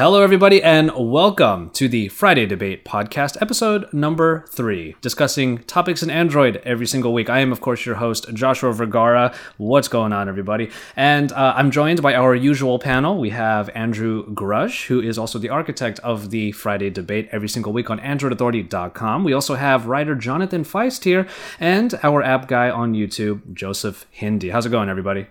Hello, everybody, and welcome to the Friday Debate Podcast, episode number three, discussing topics in Android every single week. I am, of course, your host, Joshua Vergara. What's going on, everybody? And uh, I'm joined by our usual panel. We have Andrew Grush, who is also the architect of the Friday Debate every single week on AndroidAuthority.com. We also have writer Jonathan Feist here, and our app guy on YouTube, Joseph Hindy. How's it going, everybody?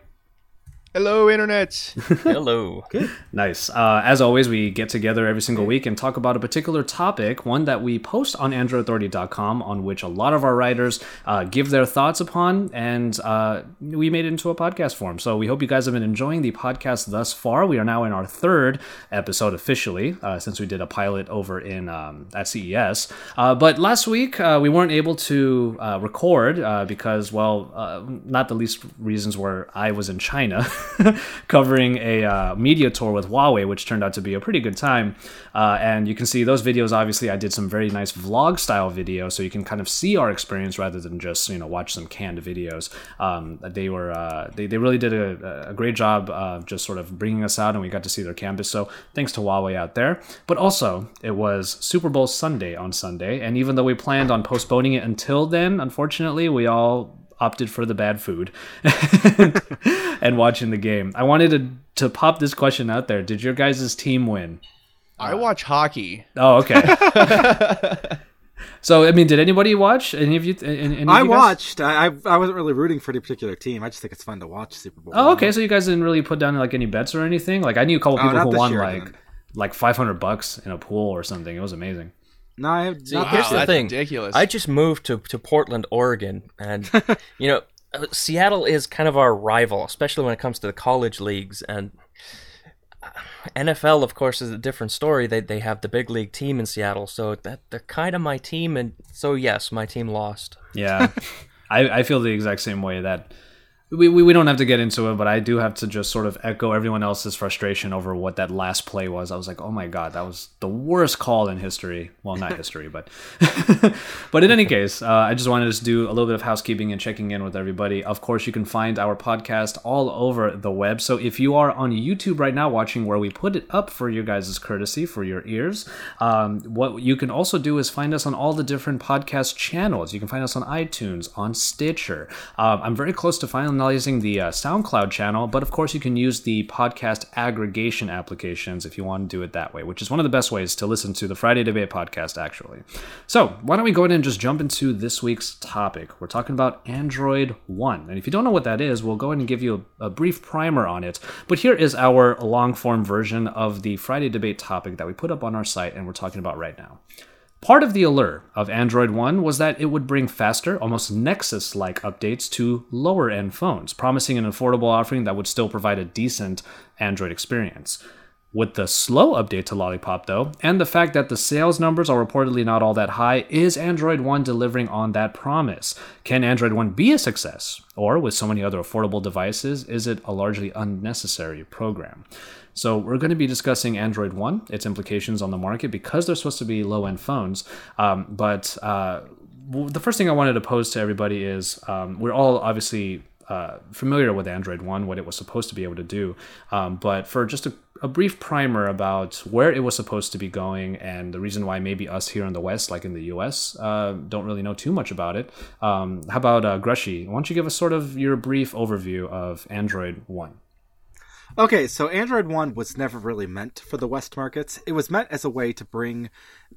Hello, Internet. Hello. Good. Nice. Uh, as always, we get together every single week and talk about a particular topic, one that we post on AndroidAuthority.com, on which a lot of our writers uh, give their thoughts upon, and uh, we made it into a podcast form. So we hope you guys have been enjoying the podcast thus far. We are now in our third episode officially, uh, since we did a pilot over in um, at CES. Uh, but last week uh, we weren't able to record because, well, not the least reasons were I was in China. covering a uh, media tour with Huawei, which turned out to be a pretty good time. Uh, and you can see those videos. Obviously, I did some very nice vlog style videos, so you can kind of see our experience rather than just you know watch some canned videos. Um, they were uh, they, they really did a, a great job of just sort of bringing us out, and we got to see their campus. So thanks to Huawei out there. But also, it was Super Bowl Sunday on Sunday, and even though we planned on postponing it until then, unfortunately, we all opted for the bad food and watching the game. I wanted to to pop this question out there. Did your guys' team win? I watch hockey. Oh, okay. so, I mean, did anybody watch? Any of you? Any, any I of you watched. I I wasn't really rooting for any particular team. I just think it's fun to watch Super Bowl. Oh, okay. So you guys didn't really put down like any bets or anything. Like I knew a couple Oh, people not who won year, like didn't. like five hundred bucks in a pool or something. It was amazing. No, I have See, not here's this the that's thing. ridiculous. I just moved to, to Portland, Oregon, and you know, uh, Seattle is kind of our rival, especially when it comes to the college leagues. And uh, NFL, of course, is a different story. They they have the big league team in Seattle, so that they're kind of my team. And so yes, my team lost. Yeah, I, I feel the exact same way. That we, we we don't have to get into it, but I do have to just sort of echo everyone else's frustration over what that last play was. I was like, oh my god, that was the worst call in history. Well, not history, but but in any case, uh, I just wanted to do a little bit of housekeeping and checking in with everybody. Of course, you can find our podcast all over the web. So if you are on YouTube right now watching, where we put it up for your guys' courtesy for your ears, um, what you can also do is find us on all the different podcast channels. You can find us on iTunes, on Stitcher. Um, I'm very close to finalizing the uh, SoundCloud channel, but of course, you can use the podcast aggregation applications if you want to do it that way, which is one of the best ways to listen to the Friday Debate podcast, actually. So, why don't we go ahead and just jump into this week's topic? We're talking about Android One. And if you don't know what that is, we'll go ahead and give you a, a brief primer on it. But here is our long form version of the Friday Debate topic that we put up on our site and we're talking about right now. Part of the allure of Android One was that it would bring faster, almost Nexus like updates to lower end phones, promising an affordable offering that would still provide a decent Android experience. With the slow update to Lollipop, though, and the fact that the sales numbers are reportedly not all that high, is Android One delivering on that promise? Can Android One be a success? Or, with so many other affordable devices, is it a largely unnecessary program? So, we're going to be discussing Android One, its implications on the market, because they're supposed to be low end phones. Um, but uh, the first thing I wanted to pose to everybody is um, we're all obviously uh, familiar with Android One, what it was supposed to be able to do. Um, but for just a, a brief primer about where it was supposed to be going and the reason why maybe us here in the West, like in the US, uh, don't really know too much about it. Um, how about uh, Grushy? Why don't you give us sort of your brief overview of Android One? Okay, so Android One was never really meant for the West markets. It was meant as a way to bring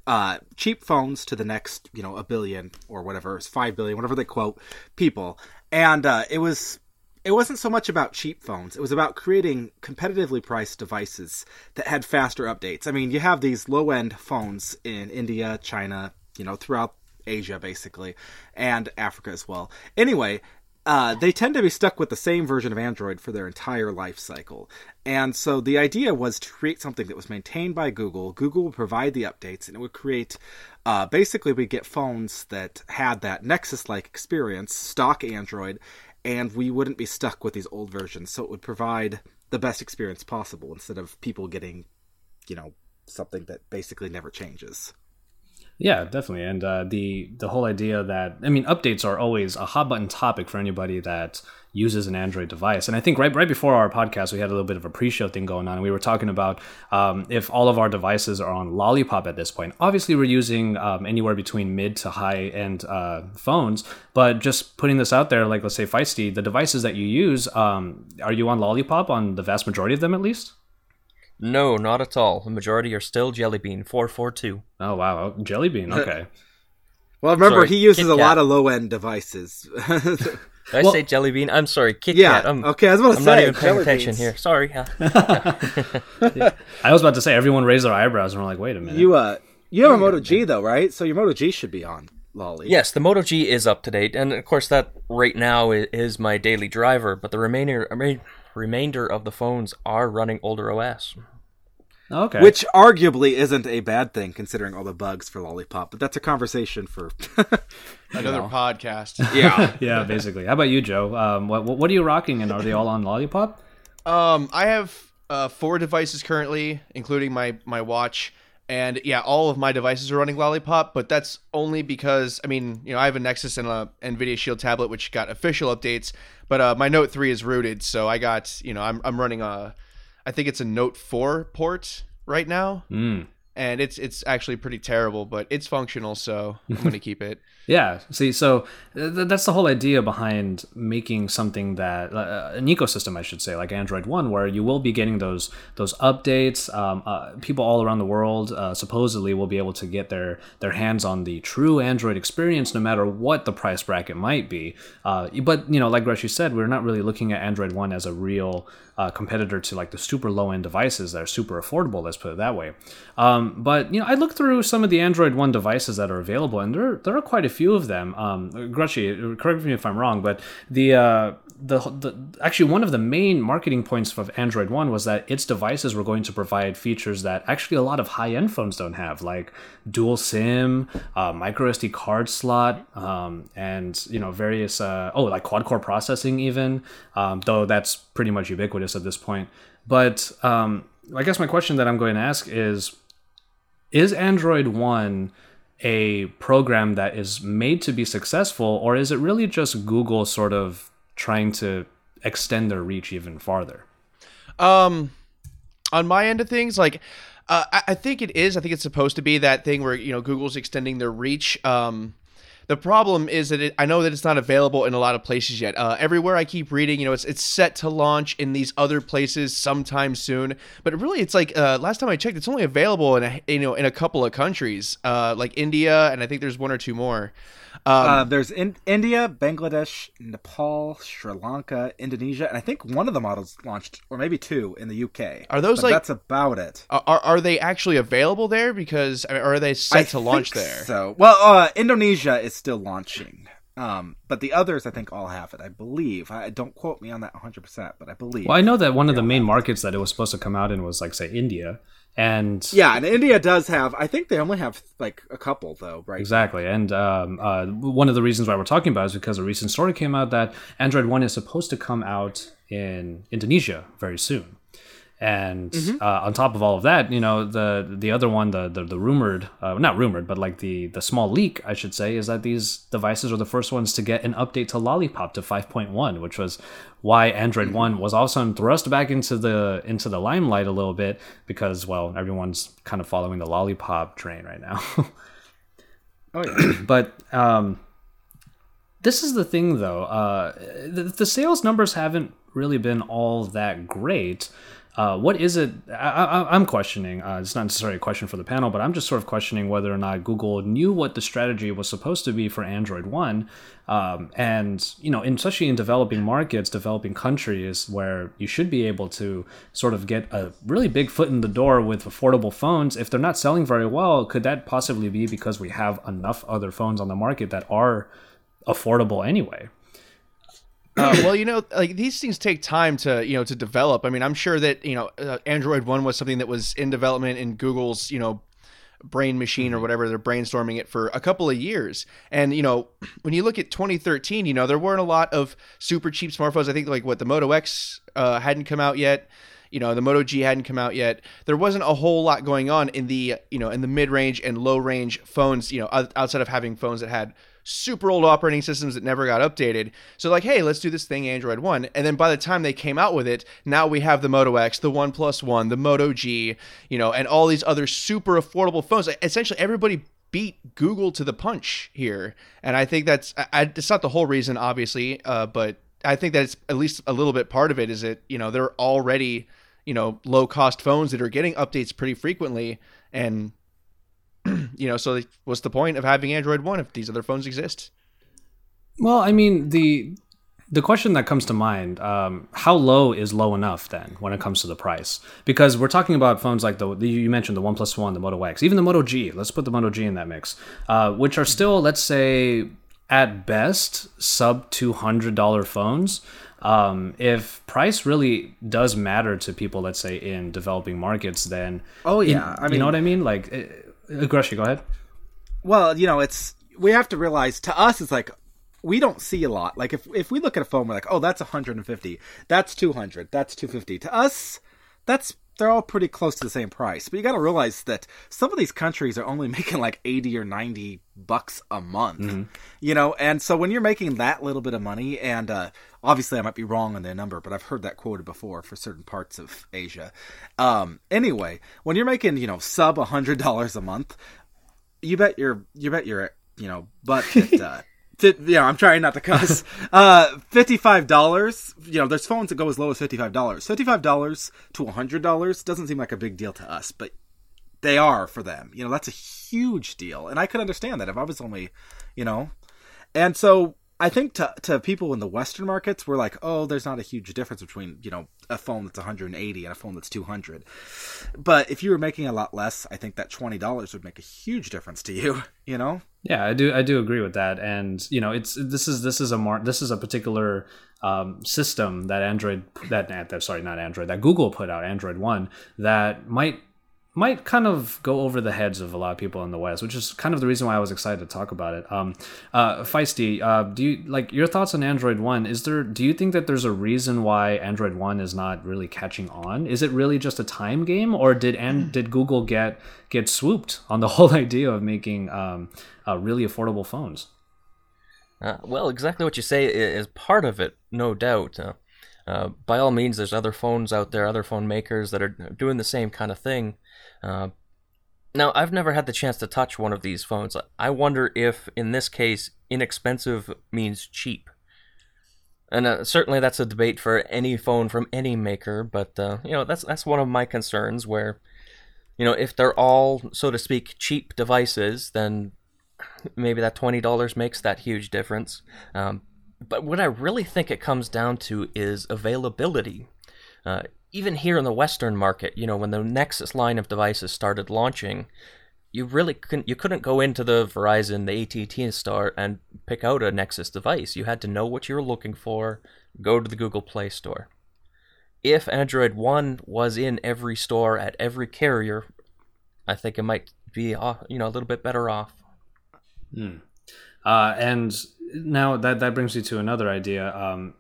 uh, cheap phones to the next, you know, a billion or whatever, it's five billion, whatever they quote, people. And uh, it was it wasn't so much about cheap phones. It was about creating competitively priced devices that had faster updates. I mean, you have these low end phones in India, China, you know, throughout Asia basically, and Africa as well. Anyway, uh, they tend to be stuck with the same version of Android for their entire life cycle. And so the idea was to create something that was maintained by Google. Google would provide the updates, and it would create uh, basically, we get phones that had that Nexus like experience, stock Android, and we wouldn't be stuck with these old versions. So it would provide the best experience possible instead of people getting, you know, something that basically never changes. Yeah, definitely. And uh, the the whole idea that I mean, updates are always a hot button topic for anybody that uses an Android device. And I think right right before our podcast, we had a little bit of a pre-show thing going on, and we were talking about um, if all of our devices are on Lollipop at this point. Obviously, we're using um, anywhere between mid to high end uh, phones, but just putting this out there, like let's say Feisty, the devices that you use, um, are you on Lollipop on the vast majority of them at least? No, not at all. The majority are still Jelly Bean 442. Oh wow, oh, Jelly Bean. Okay. well, remember Sorry, he uses Kit a Kat. lot of low end devices. Did I say Jelly Bean? I'm sorry, Kit yeah. Kat. I'm, okay, I was about to I'm say. not even paying attention beans. here. Sorry. yeah. I was about to say everyone raised their eyebrows and we're like, wait a minute. You uh, you have a Moto G though, right? So your Moto G should be on Lolly. Yes, the Moto G is up to date, and of course that right now is my daily driver. But the remainder, I mean, remainder of the phones are running older OS. okay. Which arguably isn't a bad thing considering all the bugs for Lollipop, but that's a conversation for. Another podcast. yeah. yeah, basically. How about you, Joe? Um, what what are you rocking, and are they all on Lollipop? Um, I have uh, four devices currently, including my my watch, and yeah, all of my devices are running Lollipop. But that's only because I mean, you know, I have a Nexus and a Nvidia Shield tablet, which got official updates. But uh, my Note three is rooted, so I got you know, I'm I'm running a, I think it's a Note four port right now, Mm. and it's it's actually pretty terrible, but it's functional, so I'm gonna keep it. Yeah. See, so th- that's the whole idea behind making something that uh, an ecosystem, I should say, like Android One, where you will be getting those those updates. Um, uh, people all around the world uh, supposedly will be able to get their their hands on the true Android experience, no matter what the price bracket might be. Uh, but you know, like Grushy said, we're not really looking at Android One as a real uh, competitor to like the super low end devices that are super affordable. Let's put it that way. Um, but you know, I looked through some of the Android One devices that are available, and there there are quite a few of them. Um, Grushy, correct me if I'm wrong, but the uh, the, the actually one of the main marketing points of Android One was that its devices were going to provide features that actually a lot of high end phones don't have, like dual SIM, uh, micro SD card slot, um, and you know various uh, oh like quad core processing even, um, though that's pretty much ubiquitous at this point. But um, I guess my question that I'm going to ask is is Android One a program that is made to be successful, or is it really just Google sort of trying to extend their reach even farther? Um, on my end of things, like uh, I, I think it is. I think it's supposed to be that thing where you know Google's extending their reach. Um, the problem is that it, I know that it's not available in a lot of places yet. Uh, everywhere I keep reading, you know, it's it's set to launch in these other places sometime soon. But really, it's like uh, last time I checked, it's only available in a, you know in a couple of countries, uh, like India, and I think there's one or two more. Um, Uh, there's in- India, Bangladesh, Nepal, Sri Lanka, Indonesia, and I think one of the models launched, or maybe two, in the UK. Are those But like- That's about it. are are they actually available there? Because I mean, are they set I to launch there? So, well, uh, Indonesia is still launching, um, but the others I think all have it. I believe. I don't quote me on that 100, percent but I believe. Well, I know that one of the main markets that it was supposed to come out in was like say India, and Yeah, and India does have. I think they only have like a couple though, right? Exactly, and um, uh, one of the reasons why we're talking about it is because a recent story came out that Android One is supposed to come out in Indonesia very soon. And Mm-hmm. uh, on top of all of that, you know, the the other one, the the, the rumored, uh, not rumored, but like the the small leak, I should say, is that these devices are the first ones to get an update to Lollipop to 5.1, which was why Android Mm-hmm. One was also thrust back into the into the limelight a little bit because well, everyone's kind of following the Lollipop train right now. Oh yeah. but um, this is the thing though uh, the, the sales numbers haven't really been all that great uh, what is it I, i'm questioning uh, it's not necessarily a question for the panel but i'm just sort of questioning whether or not google knew what the strategy was supposed to be for android one. Um, and you know especially in developing markets developing countries where you should be able to sort of get a really big foot in the door with affordable phones if they're not selling very well could that possibly be because we have enough other phones on the market that are affordable anyway uh, well, you know, like these things take time to you know to develop. I mean, I'm sure that you know uh, Android One was something that was in development in Google's you know brain machine or whatever they're brainstorming it for a couple of years. And you know, when you look at 2013, you know there weren't a lot of super cheap smartphones. I think like what the Moto X uh, hadn't come out yet. You know, the Moto G hadn't come out yet. There wasn't a whole lot going on in the you know in the mid range and low range phones. You know, outside of having phones that had super old operating systems that never got updated. So like, hey, let's do this thing Android One. And then by the time they came out with it, now we have the Moto X, the OnePlus One, the Moto G, you know, and all these other super affordable phones. Essentially, everybody beat Google to the punch here, and I think that's I, it's not the whole reason, obviously, uh, but I think that it's at least a little bit part of it. Is that you know they're already you know low cost phones that are getting updates pretty frequently, and you know so what's the point of having Android One if these other phones exist? Well, I mean the the question that comes to mind um, how low is low enough then when it comes to the price? Because we're talking about phones like the, the you mentioned the one plus one the moto x even the moto g. Let's put the moto g in that mix uh, which are still let's say at best sub $200 phones. Um, if price really does matter to people let's say in developing markets then oh yeah. In, I mean, you know what i mean? Like uh, go ahead well you know it's we have to realize to us it's like we don't see a lot. Like if if we look at a phone, we're like, oh, that's 150, that's 200, that's 250. To us, that's they're all pretty close to the same price. But you got to realize that some of these countries are only making like 80 or 90 bucks a month. Mm-hmm. You know, and so when you're making that little bit of money and uh, obviously I might be wrong on the number, but I've heard that quoted before for certain parts of Asia. Um, anyway, when you're making, you know, sub a $100 a month, you bet your you bet your you know butt that uh, yeah, I'm trying not to cuss. uh, fifty-five dollars. You know, there's phones that go as low as fifty-five dollars. Fifty-five dollars to hundred dollars doesn't seem like a big deal to us, but they are for them. You know, that's a huge deal, and I could understand that if I was only, you know, and so I think to to people in the Western markets, we're like, oh, there's not a huge difference between you know a phone that's 180 and a phone that's 200. But if you were making a lot less, I think that twenty dollars would make a huge difference to you. You know? Yeah, I do. I do agree with that. And you know, it's this is this is a mar- this is a particular um, system that Android that that sorry not Android that Google put out Android one that might might kind of go over the heads of a lot of people in the West, which is kind of the reason why I was excited to talk about it. Um, uh, Feisty, uh, do you like your thoughts on Android One? Is there? Do you think that there's a reason why Android One is not really catching on? Is it really just a time game, or did and hmm. did Google get get swooped on the whole idea of making um, uh, really affordable phones? Uh, well, exactly what you say is part of it, no doubt. Uh, by all means, there's other phones out there, other phone makers that are doing the same kind of thing. Uh, now, I've never had the chance to touch one of these phones. I wonder if, in this case, inexpensive means cheap. And uh, certainly that's a debate for any phone from any maker, but uh, you know that's that's one of my concerns. Where, you know, if they're all so to speak cheap devices, then maybe that twenty dollars makes that huge difference. Um, but what I really think it comes down to is availability. Uh, even here in the Western market, you know, when the Nexus line of devices started launching, you really couldn't you couldn't go into the Verizon, the AT&T store and pick out a Nexus device. You had to know what you were looking for, go to the Google Play Store. If Android One was in every store at every carrier, I think it might be uh, you know a little bit better off. Hmm. Uh, and now that that brings me to another idea. Um,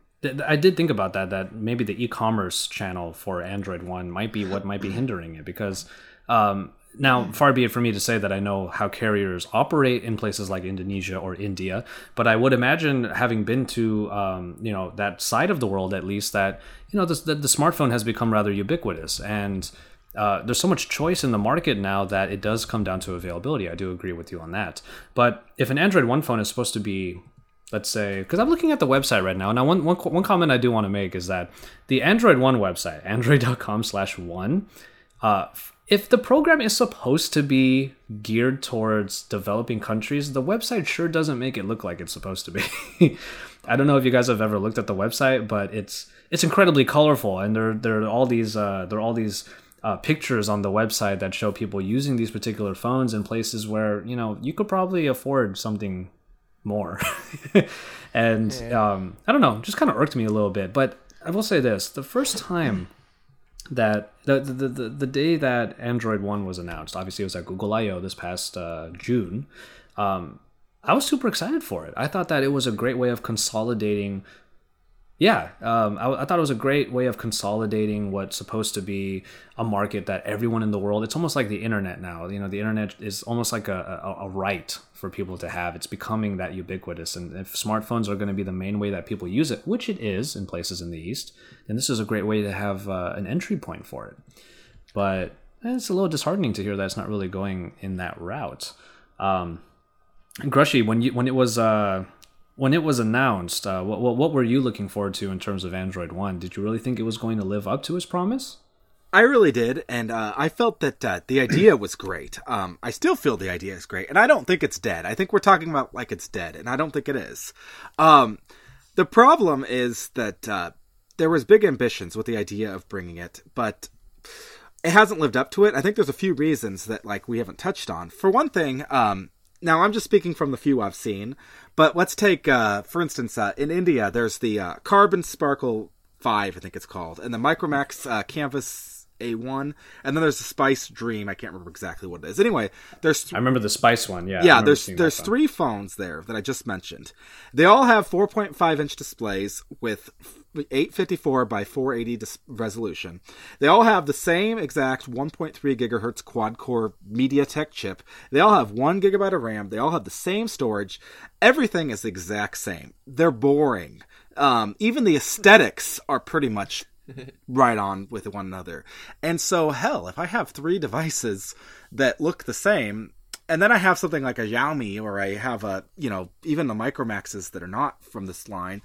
I did think about that. That maybe the e-commerce channel for Android One might be what might be hindering it because um, now far be it for me to say that I know how carriers operate in places like Indonesia or India, but I would imagine having been to um, you know that side of the world at least that you know the, the, the smartphone has become rather ubiquitous and. Uh, there's so much choice in the market now that it does come down to availability. I do agree with you on that. But if an Android One phone is supposed to be let's say because i'm looking at the website right now now one, one, one comment i do want to make is that the android one website android.com slash one uh, if the program is supposed to be geared towards developing countries the website sure doesn't make it look like it's supposed to be i don't know if you guys have ever looked at the website but it's it's incredibly colorful and there there are all these uh, there are all these uh, pictures on the website that show people using these particular phones in places where you know you could probably afford something more. and yeah. um, I don't know, just kind of irked me a little bit. But I will say this: the first time that the the, the, the day that Android One was announced, obviously it was at Google I/O this past uh, June. Um, I was super excited for it. I thought that it was a great way of consolidating Yeah, um, I, I, thought it was a great way of consolidating what's supposed to be a market that everyone in the world. It's almost like the internet now. You know, the internet is almost like a, a, a right for people to have. It's becoming that ubiquitous, and if smartphones are going to be the main way that people use it, which it is in places in the East, then this is a great way to have uh, an entry point for it. But it's a little disheartening to hear that it's not really going in that route. Um, Grushy, when you when it was uh, when it was announced, uh, what, what, what were you looking forward to in terms of Android One? Did you really think it was going to live up to its promise? I really did, and uh, I felt that uh, the idea was great. Um, I still feel the idea is great, and I don't think it's dead. I think we're talking about like it's dead, and I don't think it is. Um, the problem is that uh, there was big ambitions with the idea of bringing it, but it hasn't lived up to it. I think there's a few reasons that like we haven't touched on. For one thing, um, now I'm just speaking from the few I've seen, but let's take, uh, for instance, uh, in India, there's the uh, Karbonn Sparkle 5, I think it's called, and the Micromax uh, Canvas A1, and then there's the Spice Dream. I can't remember exactly what it is. Anyway, there's. Th- I remember the Spice one, yeah. Yeah, there's there's three phones there that I just mentioned. They all have 4.5 inch displays with 854 by 480 dis- resolution. They all have the same exact 1.3 gigahertz quad core MediaTek chip. They all have one gigabyte of RAM. They all have the same storage. Everything is the exact same. They're boring. Um, even the aesthetics are pretty much right on with one another. And so, hell, if I have three devices that look the same, and then I have something like a Xiaomi, or I have a, you know, even the Micromaxes that are not from this line,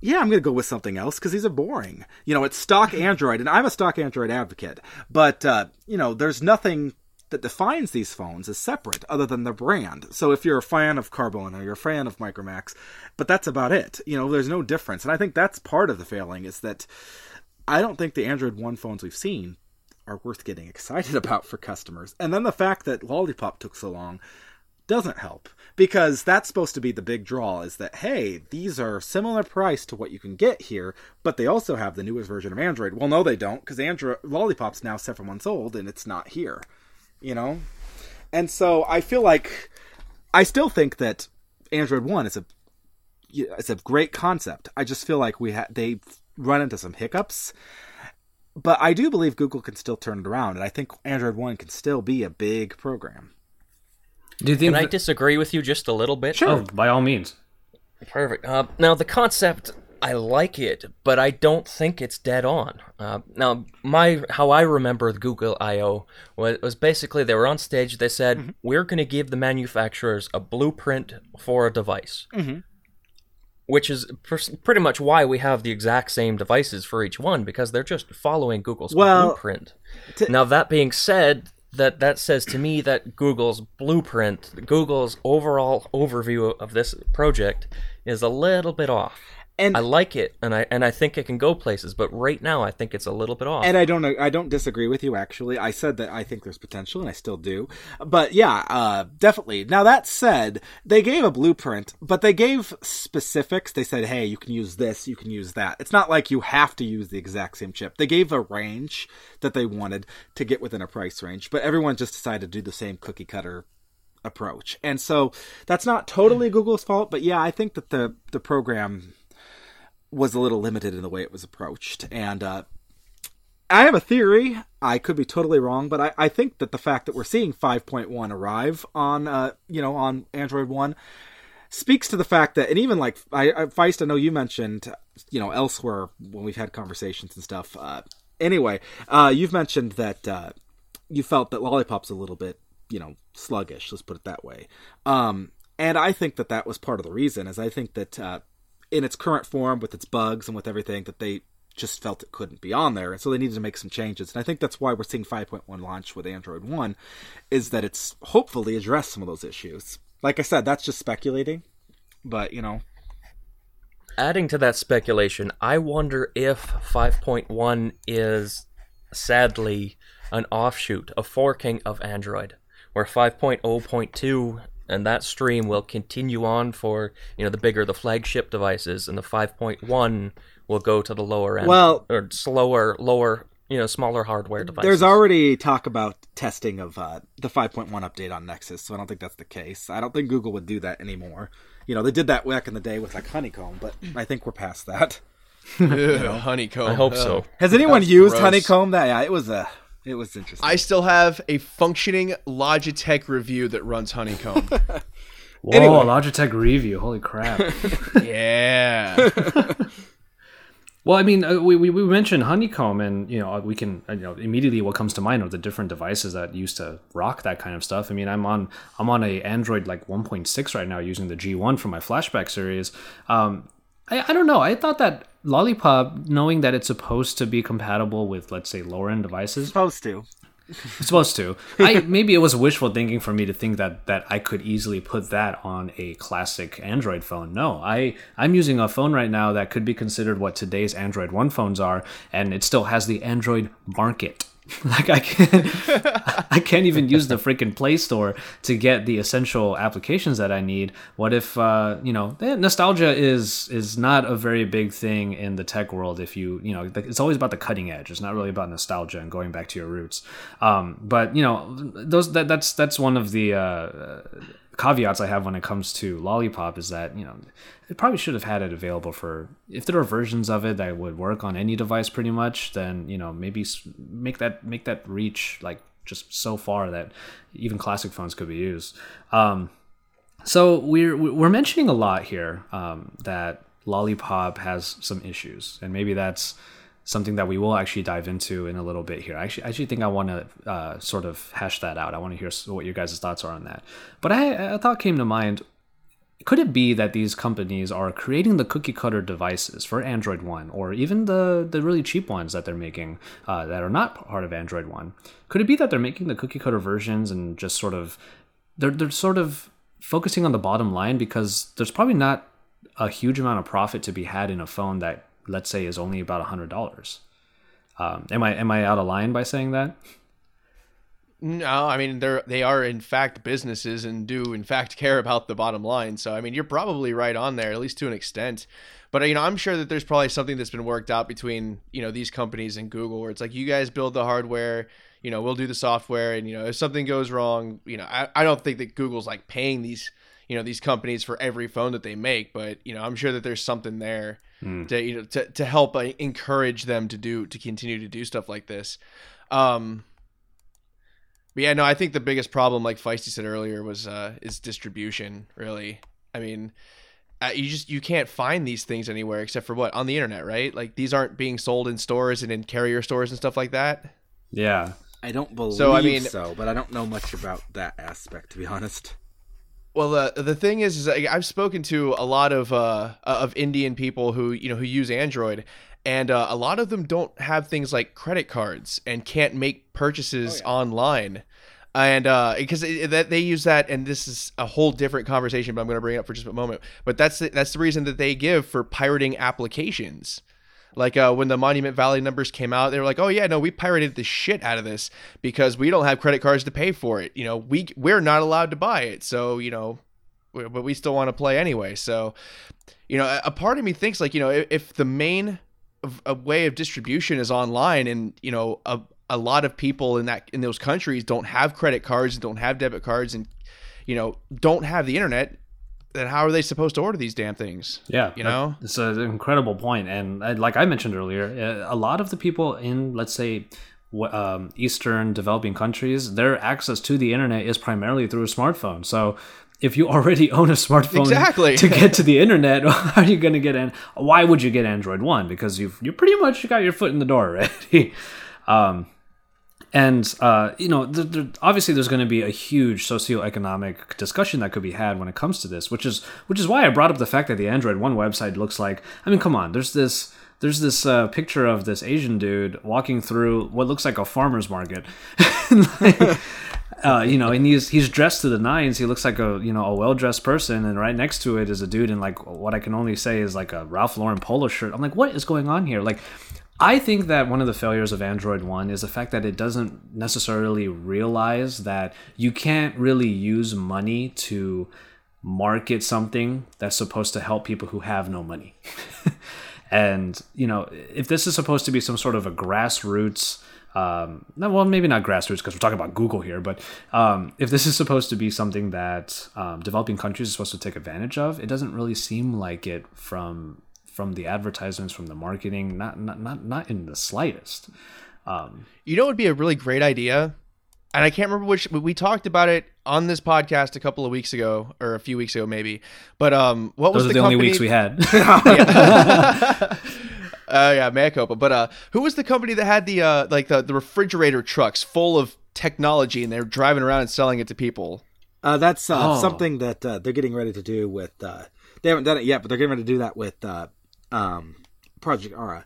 yeah, I'm going to go with something else because these are boring. You know, it's stock Android, and I'm a stock Android advocate, but, uh, you know, there's nothing that defines these phones as separate other than the brand. So if you're a fan of Karbonn or you're a fan of Micromax, but that's about it. You know, there's no difference. And I think that's part of the failing is that I don't think the Android One phones we've seen are worth getting excited about for customers. And then the fact that Lollipop took so long doesn't help because that's supposed to be the big draw is that hey these are similar price to what you can get here but they also have the newest version of android. Well no they don't because android lollipop's now seven months old and it's not here you know? And so i feel like i still think that android 1 is a it's a great concept. I just feel like we ha- they run into some hiccups. But i do believe google can still turn it around and i think android 1 can still be a big program do you think? Can I disagree with you just a little bit? Sure. Oh, by all means. Perfect. Uh, now the concept, I like it, but I don't think it's dead on. Uh, now, my how I remember Google I/O was, was basically they were on stage. They said mm-hmm. we're going to give the manufacturers a blueprint for a device. Mm-hmm. Which is pr- pretty much why we have the exact same devices for each one because they're just following Google's well, blueprint. To- now that being said, that that says to me that Google's blueprint, Google's overall overview of this project is a little bit off. And I like it, and I and I think it can go places, but right now I think it's a little bit off. And I don't I don't disagree with you. Actually, I said that I think there's potential, and I still do. But yeah, uh, definitely. Now that said, they gave a blueprint, but they gave specifics. They said, "Hey, you can use this, you can use that." It's not like you have to use the exact same chip. They gave a range that they wanted to get within a price range, but everyone just decided to do the same cookie cutter approach. And so that's not totally Google's fault, but yeah, I think that the the program was a little limited in the way it was approached. And uh, I have a theory. I could be totally wrong, but I, I think that the fact that we're seeing 5.1 arrive on, uh, you know, on Android One speaks to the fact that, and even like I, I Feist, I know you mentioned, you know, elsewhere when we've had conversations and stuff. Uh, anyway, uh, you've mentioned that uh, you felt that Lollipop's a little bit, you know, sluggish. Let's put it that way. Um, and I think that that was part of the reason, is I think that uh, in its current form with its bugs and with everything that they just felt it couldn't be on there. And so they needed to make some changes. And i think that's why we're seeing 5.1 launch with android 1 is that it's hopefully addressed some of those issues. Like i said that's just speculating but you know. Adding to that speculation i wonder if 5.1 is sadly an offshoot a forking of android where 5.0.2 and that stream will continue on for you know the bigger the flagship devices, and the 5.1 will go to the lower end, well, or slower, lower, you know, smaller hardware devices. There's already talk about testing of uh, the 5.1 update on Nexus, so I don't think that's the case. I don't think Google would do that anymore. You know, they did that back in the day with like Honeycomb, but I think we're past that. Ugh, honeycomb. I hope so. Has anyone That's used gross. honeycomb? That yeah, it was a it was interesting. I still have a functioning Logitech Revue that runs honeycomb. Whoa, Anyway. Logitech Revue. Holy crap. yeah. Well, I mean, uh, we, we, we mentioned honeycomb, and you know, we can uh, you know immediately what comes to mind are the different devices that used to rock that kind of stuff. I mean, I'm on I'm on a Android like 1.6 right now using the G1 for my flashback series. Um, I, I don't know. I thought that Lollipop, knowing that it's supposed to be compatible with let's say lower end devices, supposed to. supposed to. I maybe it was wishful thinking for me to think that that I could easily put that on a classic Android phone. No, I I'm using a phone right now that could be considered what today's Android One phones are, and it still has the Android market. like I can't I can't even use the freaking Play Store to get the essential applications that I need. What if uh, you know eh, nostalgia is is not a very big thing in the tech world. If you you know it's always about the cutting edge. It's not really about nostalgia and going back to your roots. Um, but you know those that that's that's one of the uh, caveats I have when it comes to Lollipop is that you know it probably should have had it available for if there are versions of it that would work on any device pretty much then you know maybe make that make that reach like just so far that even classic phones could be used. Um, so we're we're mentioning a lot here um, that Lollipop has some issues, and maybe that's something that we will actually dive into in a little bit here. I actually, I actually think I want to uh, sort of hash that out. I want to hear what your guys' thoughts are on that. But I, a thought came to mind. Could it be that these companies are creating the cookie cutter devices for Android One, or even the the really cheap ones that they're making uh, that are not part of Android One? Could it be that they're making the cookie cutter versions and just sort of they're they're sort of focusing on the bottom line because there's probably not a huge amount of profit to be had in a phone that let's say is only about a hundred dollars. Um, am I am I out of line by saying that? No, I mean they're they are in fact businesses and do in fact care about the bottom line. So I mean you're probably right on there at least to an extent. But you know I'm sure that there's probably something that's been worked out between you know these companies and Google where it's like you guys build the hardware, you know we'll do the software, and you know if something goes wrong, you know I, I don't think that Google's like paying these you know these companies for every phone that they make, but you know I'm sure that there's something there to you know to to help uh, encourage them to do to continue to do stuff like this. Um, but yeah, no, I think the biggest problem, like Feisty said earlier, was uh, is distribution. Really, I mean, uh, you just you can't find these things anywhere except for what on the internet, right? Like these aren't being sold in stores and in carrier stores and stuff like that. Yeah. I don't believe So, so, I mean- so but I don't know much about that aspect to be honest. Well, uh, the thing is, is I- I've spoken to a lot of uh, of Indian people who you know who use Android, and uh, a lot of them don't have things like credit cards and can't make purchases online, and because that they use that, and this is a whole different conversation, but I'm going to bring it up for just a moment. But that's the, that's the reason that they give for pirating applications. Like uh, when the Monument Valley numbers came out, they were like, "Oh yeah, no, we pirated the shit out of this because we don't have credit cards to pay for it. You know, we we're not allowed to buy it, so you know, but we still want to play anyway." So, you know, a- part of me thinks like, you know, if, the main way of distribution is online, and you know, a a lot of people in that in those countries don't have credit cards, don't have debit cards, and you know, don't have the internet, then how are they supposed to order these damn things? Yeah, You know? it's an incredible point. and like I mentioned earlier, uh, a lot of the people in, let's say, um, Eastern developing countries, their access to the internet is primarily through a smartphone. So, if you already own a smartphone Exactly. to get to the internet, how are you going to get in? Why would you get Android One? Because you've you pretty much got your foot in the door already. um, and uh, you know, th there, obviously, there's going to be a huge socioeconomic discussion that could be had when it comes to this, which is which is why I brought up the fact that the Android One website looks like. I mean, come on, there's this there's this uh, picture of this Asian dude walking through what looks like a farmer's market. Like, uh, you know, and he's he's dressed to the nines. He looks like a you know a well dressed person, and right next to it is a dude in like what I can only say is like a Ralph Lauren polo shirt. I'm like, what is going on here? Like, I think that one of the failures of Android One is the fact that it doesn't necessarily realize that you can't really use money to market something that's supposed to help people who have no money. and you know, if this is supposed to be some sort of a grassroots, um, well, maybe not grassroots because we're talking about Google here, but um, if this is supposed to be something that um, developing countries are supposed to take advantage of, it doesn't really seem like it from from the advertisements, from the marketing, not not not, not in the slightest. Um, You know, it would be a really great idea, and I can't remember which. but We talked about it on this podcast a couple of weeks ago, or a few weeks ago, maybe. But um, what was those are the, the only weeks we had. Uh, yeah, mea culpa. But uh, who was the company that had the uh, like the, the refrigerator trucks full of technology, and they're driving around and selling it to people? Uh, that's uh, Oh. something that uh, they're getting ready to do with. Uh, they haven't done it yet, but they're getting ready to do that with uh, um, Project Ara.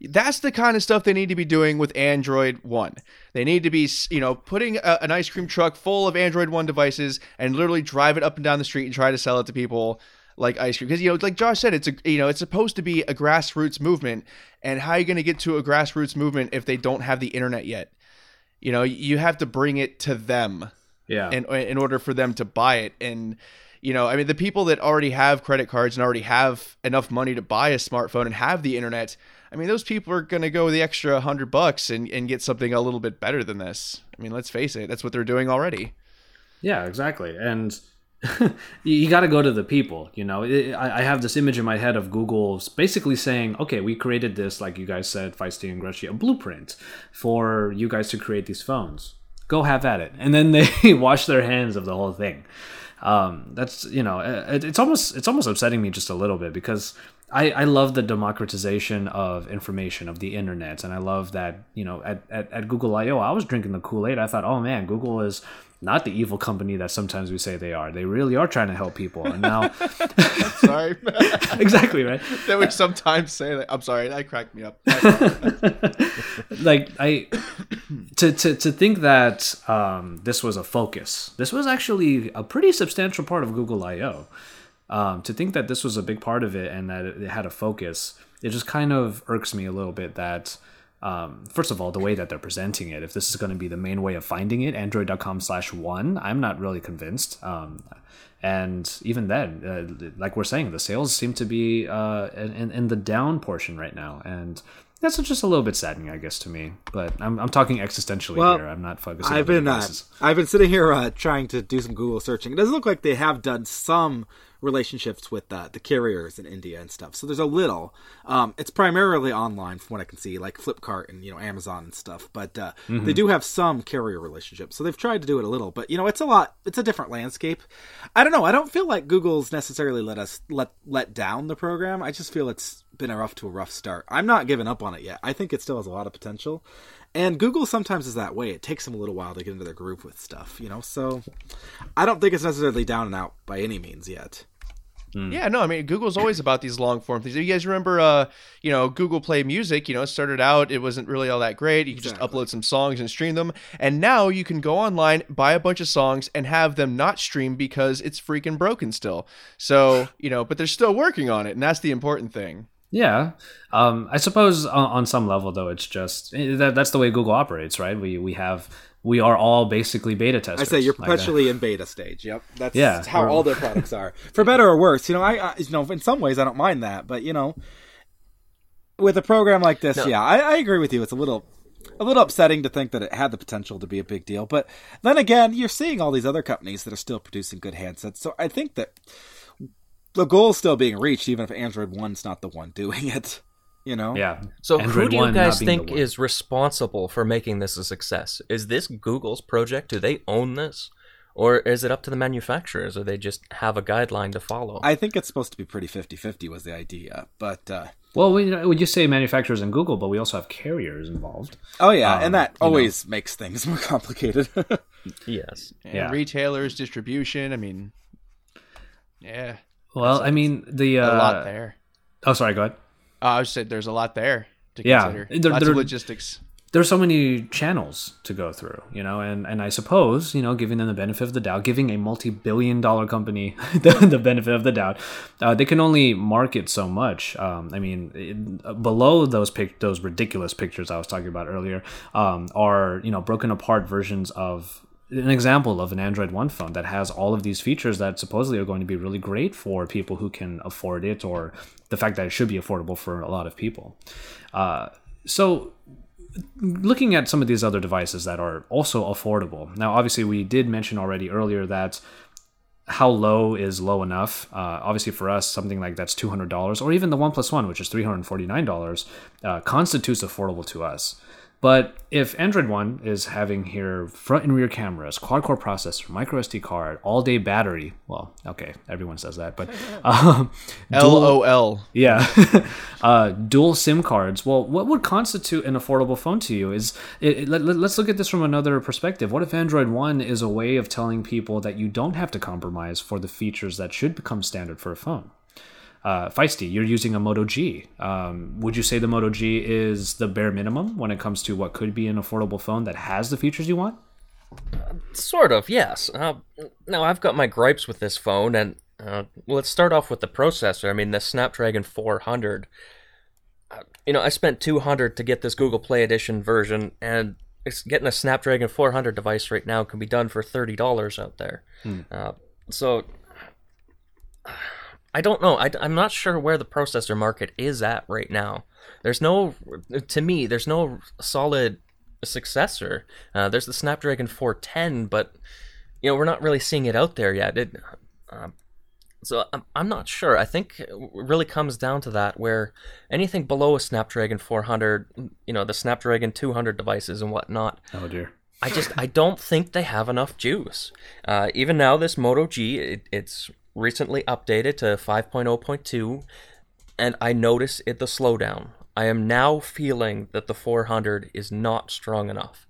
That's the kind of stuff they need to be doing with Android One. They need to be, you know, putting a, an ice cream truck full of Android One devices and literally drive it up and down the street and try to sell it to people like ice cream. Because you know, like Josh said, it's a you know, it's supposed to be a grassroots movement. And how are you going to get to a grassroots movement if they don't have the internet yet? You know, you have to bring it to them yeah. in in order for them to buy it and you know i mean the people that already have credit cards and already have enough money to buy a smartphone and have the internet i mean those people are going to go the extra 100 bucks and, and get something a little bit better than this i mean let's face it that's what they're doing already Yeah, exactly. And you, got to go to the people. You know, I, I have this image in my head of Google basically saying, "Okay, we created this, like you guys said, Feisty and Grushy, a blueprint for you guys to create these phones. Go have at it." And then they wash their hands of the whole thing. Um, that's you know, it, it's almost it's almost upsetting me just a little bit because. I, I love the democratization of information of the internet and i love that you know at, at, at google io i was drinking the kool-aid i thought oh man google is not the evil company that sometimes we say they are. They really are trying to help people. And now sorry exactly right? That we sometimes say that. I'm sorry that cracked me up. Like i to, to to think that um, this was a focus this was actually a pretty substantial part of google io um, to think that this was a big part of it and that it had a focus it just kind of irks me a little bit that um, first of all the way that they're presenting it if this is going to be the main way of finding it android.com slash one i'm not really convinced um, and even then uh, like we're saying the sales seem to be uh, in, in the down portion right now and that's just a little bit saddening i guess to me but i'm, I'm talking existentially Well, here i'm not focusing I've on the been uh. I've been sitting here uh, trying to do some Google searching. It doesn't look like they have done some relationships with uh, the carriers in India and stuff. So there's a little. Um, it's primarily online from what I can see, like Flipkart and you know Amazon and stuff. But uh, they do have some carrier relationships. So they've tried to do it a little, but you know it's a lot. It's a different landscape. I don't know. I don't feel like Google's necessarily let us let let down the program. I just feel it's been a rough to a rough start. I'm not giving up on it yet. I think it still has a lot of potential. And Google sometimes is that way. It takes them a little while to get into their groove with stuff, you know. So I don't think it's necessarily down and out by any means yet. Yeah, no, I mean Google's always about these long form things. You guys remember uh, you know, Google Play Music, you know, it started out it wasn't really all that great. You could just upload some songs and stream them. And now you can go online, buy a bunch of songs and have them not stream because it's freaking broken still. So, you know, but they're still working on it, and that's the important thing. Yeah, um, I suppose on, on some level though, it's just eh, that, that's the way Google operates, right? We we have we are all basically beta testers. I say you're Like, uh, perpetually in beta stage. Yep, that's Yeah, how all their products are, for better or worse. You know, I, I you know in some ways I don't mind that, but you know, with a program like this, yeah, I, I agree with you. It's a little a little upsetting to think that it had the potential to be a big deal, but then again, you're seeing all these other companies that are still producing good handsets, so I think that the goal is still being reached, even if Android One's not the one doing it. You know, yeah. So Android who do you guys think is responsible for making this a success? Is this Google's project? Do they own this? Or is it up to the manufacturers or they just have a guideline to follow? I think it's supposed to be pretty 50-50 was the idea, but uh, Well, we we just say manufacturers and Google, but we also have carriers involved. oh yeah, Um, and that you know. always makes things more complicated. yes. And Yeah. retailers, distribution, I mean Yeah. Well, I mean the uh, A lot there. Oh, sorry. Go ahead. Uh, I said there's a lot there to Yeah. consider. There- Lots there- of logistics. There's so many channels to go through, you know, and, and I suppose, you know, giving them the benefit of the doubt, giving a multi-billion dollar company the, the benefit of the doubt, uh, they can only market so much. Um, I mean, it, below those pic- those ridiculous pictures I was talking about earlier um, are, you know, broken apart versions of an example of an Android One phone that has all of these features that supposedly are going to be really great for people who can afford it, or the fact that it should be affordable for a lot of people. Uh, so, looking at some of these other devices that are also affordable. Now, obviously, we did mention already earlier that how low is low enough. Uh, obviously, for us, something like that's two hundred dollars, or even the OnePlus One, which is three hundred forty nine dollars, uh, constitutes affordable to us. But if Android One is having here front and rear cameras, quad core processor, micro SD card, all day battery, well, okay, everyone says that, but um, LOL. yeah, uh, dual SIM cards. Well, what would constitute an affordable phone to you? Is it, it- let, us look at this from another perspective. What if Android One is a way of telling people that you don't have to compromise for the features that should become standard for a phone? Uh, Feisty, you're using a Moto G. Um, would you say the Moto G is the bare minimum when it comes to what could be an affordable phone that has the features you want? Sort of, yes. Uh, now, I've got my gripes with this phone, and uh, let's start off with the processor. I mean, the Snapdragon 400. Uh, you know, I spent 200 to get this Google Play Edition version, and it's getting a Snapdragon 400 device right now can be done for $30 out there. Uh, so, I don't know. I, am not sure where the processor market is at right now. There's no, to me, there's no solid successor. Uh, there's the Snapdragon 410, but you know we're not really seeing it out there yet. It, uh, so I'm, I'm not sure. I think it really comes down to that, where anything below a Snapdragon 400, you know, the Snapdragon 200 devices and whatnot, Oh dear. I just I don't think they have enough juice. Uh, even now, this Moto G, it, it's recently updated to 5.0.2, and I notice it the slowdown. I am now feeling that the 400 is not strong enough.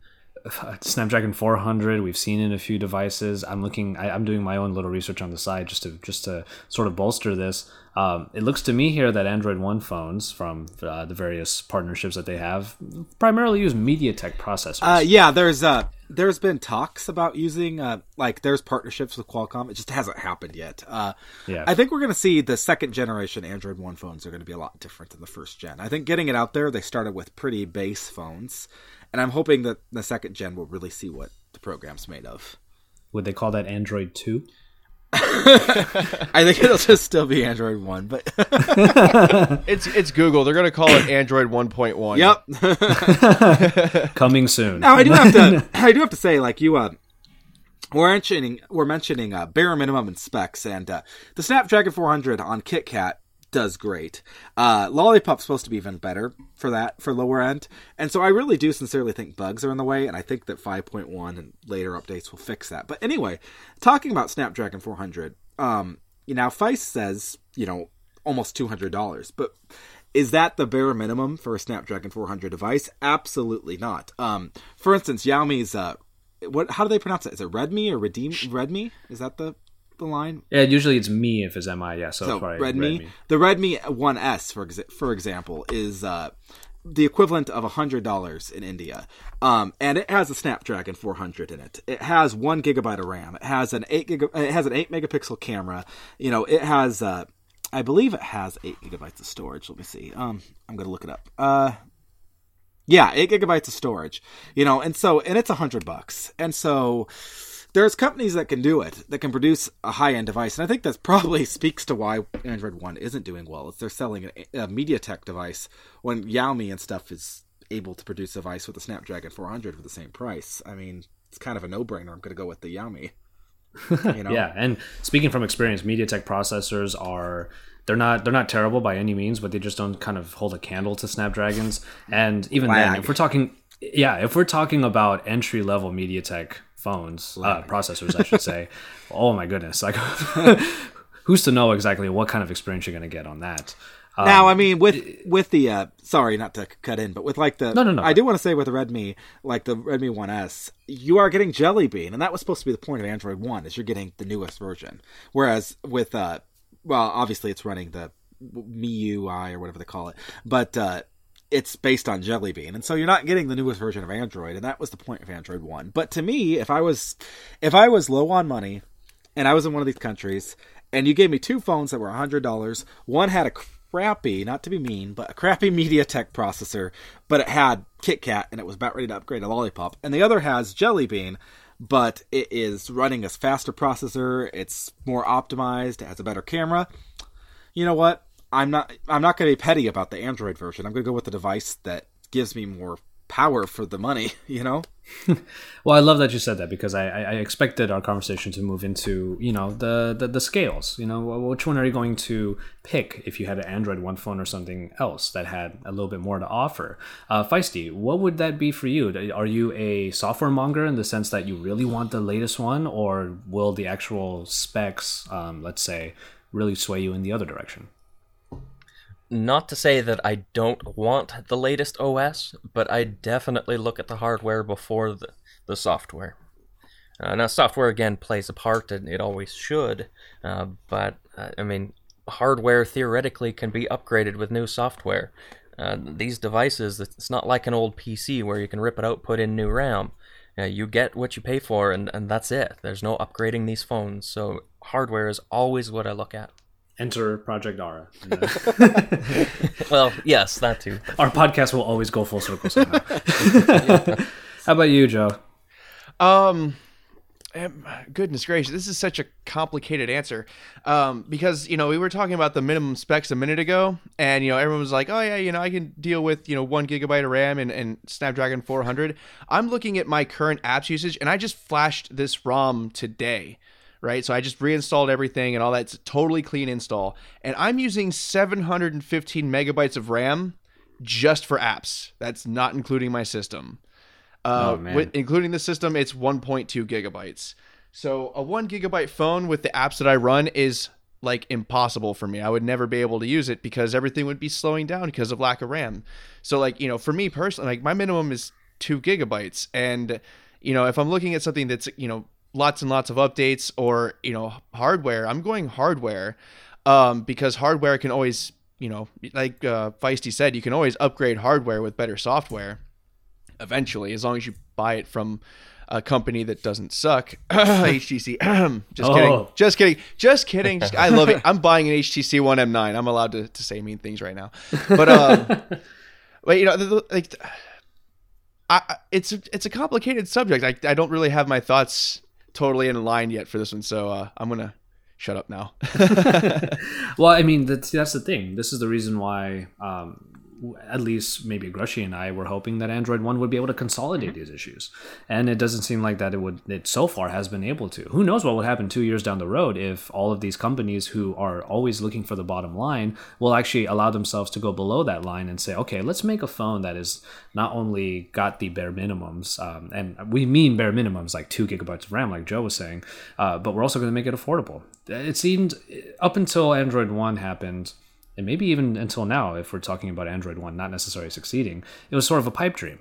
Snapdragon 400. We've seen in a few devices. I'm looking. I, I'm doing my own little research on the side just to just to sort of bolster this. Um, it looks to me here that Android One phones from uh, the various partnerships that they have primarily use MediaTek processors. Uh, yeah, there's uh, there's been talks about using uh, like there's partnerships with Qualcomm. It just hasn't happened yet. Uh, Yeah. I think we're gonna see the second generation Android One phones are gonna be a lot different than the first gen. I think getting it out there, they started with pretty base phones, and I'm hoping that the second gen will really see what the program's made of. Would they call that Android Two? I think it'll just still be Android One, but It's it's Google. They're gonna call it Android 1.1. yep. Coming soon. Now I do have to I do have to say like you uh we're mentioning we're mentioning uh, bare minimum and specs and uh, the Snapdragon 400 on KitKat does great. Uh, Lollipop's supposed to be even better for that for lower end, and so I really do sincerely think bugs are in the way, and I think that 5.1 and later updates will fix that. But anyway, talking about Snapdragon 400, um, you know, Feist says you know almost two hundred dollars, but is that the bare minimum for a Snapdragon 400 device? Absolutely not. Um, for instance, Xiaomi's uh, what? How do they pronounce it? Is it Redmi or Redeem Redmi? Is that the the line? Yeah, usually it's me if it's MI. Yeah, so, So it's probably Redmi, the Redmi 1S for exa- for example is uh, the equivalent of hundred dollars in India, um, and it has a Snapdragon 400 in it. It has one gigabyte of RAM. It has an eight giga- It has an eight megapixel camera. You know, it has. Uh, I believe it has eight gigabytes of storage. Let me see. Um, I'm gonna look it up. Uh, yeah, eight gigabytes of storage. You know, and so and it's a hundred bucks. And so there's companies that can do it that can produce a high end device, and I think that probably speaks to why Android One isn't doing well. Is they're selling a, a MediaTek device when Xiaomi and stuff is able to produce a device with a Snapdragon 400 for the same price. I mean, it's kind of a no brainer. I'm going to go with the Xiaomi. You know? Yeah, and speaking from experience, MediaTek processors are they're not they're not terrible by any means, but they just don't kind of hold a candle to Snapdragons. And even then, if we're talking, yeah, if we're talking about entry level MediaTek phones, uh, processors, I should say, oh my goodness, like who's to know exactly what kind of experience you're going to get on that? Um, now, I mean, with with the uh, sorry, not to cut in, but with like the No, no, no. I do want to say with the Redmi, like the Redmi 1S, you are getting Jelly Bean, and that was supposed to be the point of Android One, is you're getting the newest version. Whereas with uh, well, obviously it's running the MIUI or whatever they call it, but uh, it's based on Jelly Bean, and so you're not getting the newest version of Android, and that was the point of Android One. But to me, if I was if I was low on money, and I was in one of these countries, and you gave me two phones that were hundred dollars. One had a crappy, not to be mean, but a crappy MediaTek processor, but it had KitKat and it was about ready to upgrade a Lollipop, and the other has Jelly Bean, but it is running a faster processor. It's more optimized. It has a better camera. You know what? I'm not. I'm not going to be petty about the Android version. I'm going to go with the device that gives me more power for the money, you know? Well, I love that you said that because I, I expected our conversation to move into you know the, the the scales. You know, which one are you going to pick if you had an Android One phone or something else that had a little bit more to offer? Uh, Feisty, what would that be for you? Are you a software monger in the sense that you really want the latest one, or will the actual specs, um, let's say, really sway you in the other direction? Not to say that I don't want the latest OS, but I definitely look at the hardware before the, the software. Uh, now, software again plays a part, and it always should. Uh, but uh, I mean, hardware theoretically can be upgraded with new software. Uh, these devices, it's not like an old PC where you can rip it out, put in new RAM. Uh, you get what you pay for, and, and that's it. There's no upgrading these phones, so hardware is always what I look at. Enter Project Ara. well, yes, that too. Our podcast will always go full circle somehow. How about you, Joe? Um, goodness gracious, this is such a complicated answer. Um, because you know we were talking about the minimum specs a minute ago, and you know everyone was like, "Oh yeah, you know I can deal with you know one gigabyte of RAM and, and Snapdragon 400." I'm looking at my current apps usage, and I just flashed this ROM today right? So I just reinstalled everything and all that. It's a totally clean install. And I'm using 715 megabytes of RAM just for apps. That's not including my system. Uh, oh, with, including the system, it's 1.2 gigabytes. So a one gigabyte phone with the apps that I run is like impossible for me. I would never be able to use it because everything would be slowing down because of lack of RAM. So like, you know, for me personally, like my minimum is two gigabytes. And, you know, if I'm looking at something that's, you know, lots and lots of updates or you know hardware. I'm going hardware um, because hardware can always you know like uh, feisty said you can always upgrade hardware with better software eventually as long as you buy it from a company that doesn't suck. Htc just oh. kidding just kidding. Just kidding. Just, i love it. I'm buying an htc one m9 i'm allowed to, to say mean things right now. But um but you know like I, it's it's a complicated subject. I, I don't really have my thoughts totally in line yet for this one, so uh, I'm gonna shut up now. well, I mean, that's that's the thing. This is the reason why um, at least maybe Grushy and I were hoping that Android One would be able to consolidate mm-hmm. these issues, and it doesn't seem like that it would. It so far has been able to. Who knows what would happen two years down the road if all of these companies who are always looking for the bottom line will actually allow themselves to go below that line and say, okay, let's make a phone that is not only got the bare minimums, um, and we mean bare minimums like two gigabytes of RAM, like Joe was saying, uh, but we're also going to make it affordable. It seemed up until Android One happened and maybe even until now, if we're talking about Android One not necessarily succeeding, it was sort of a pipe dream.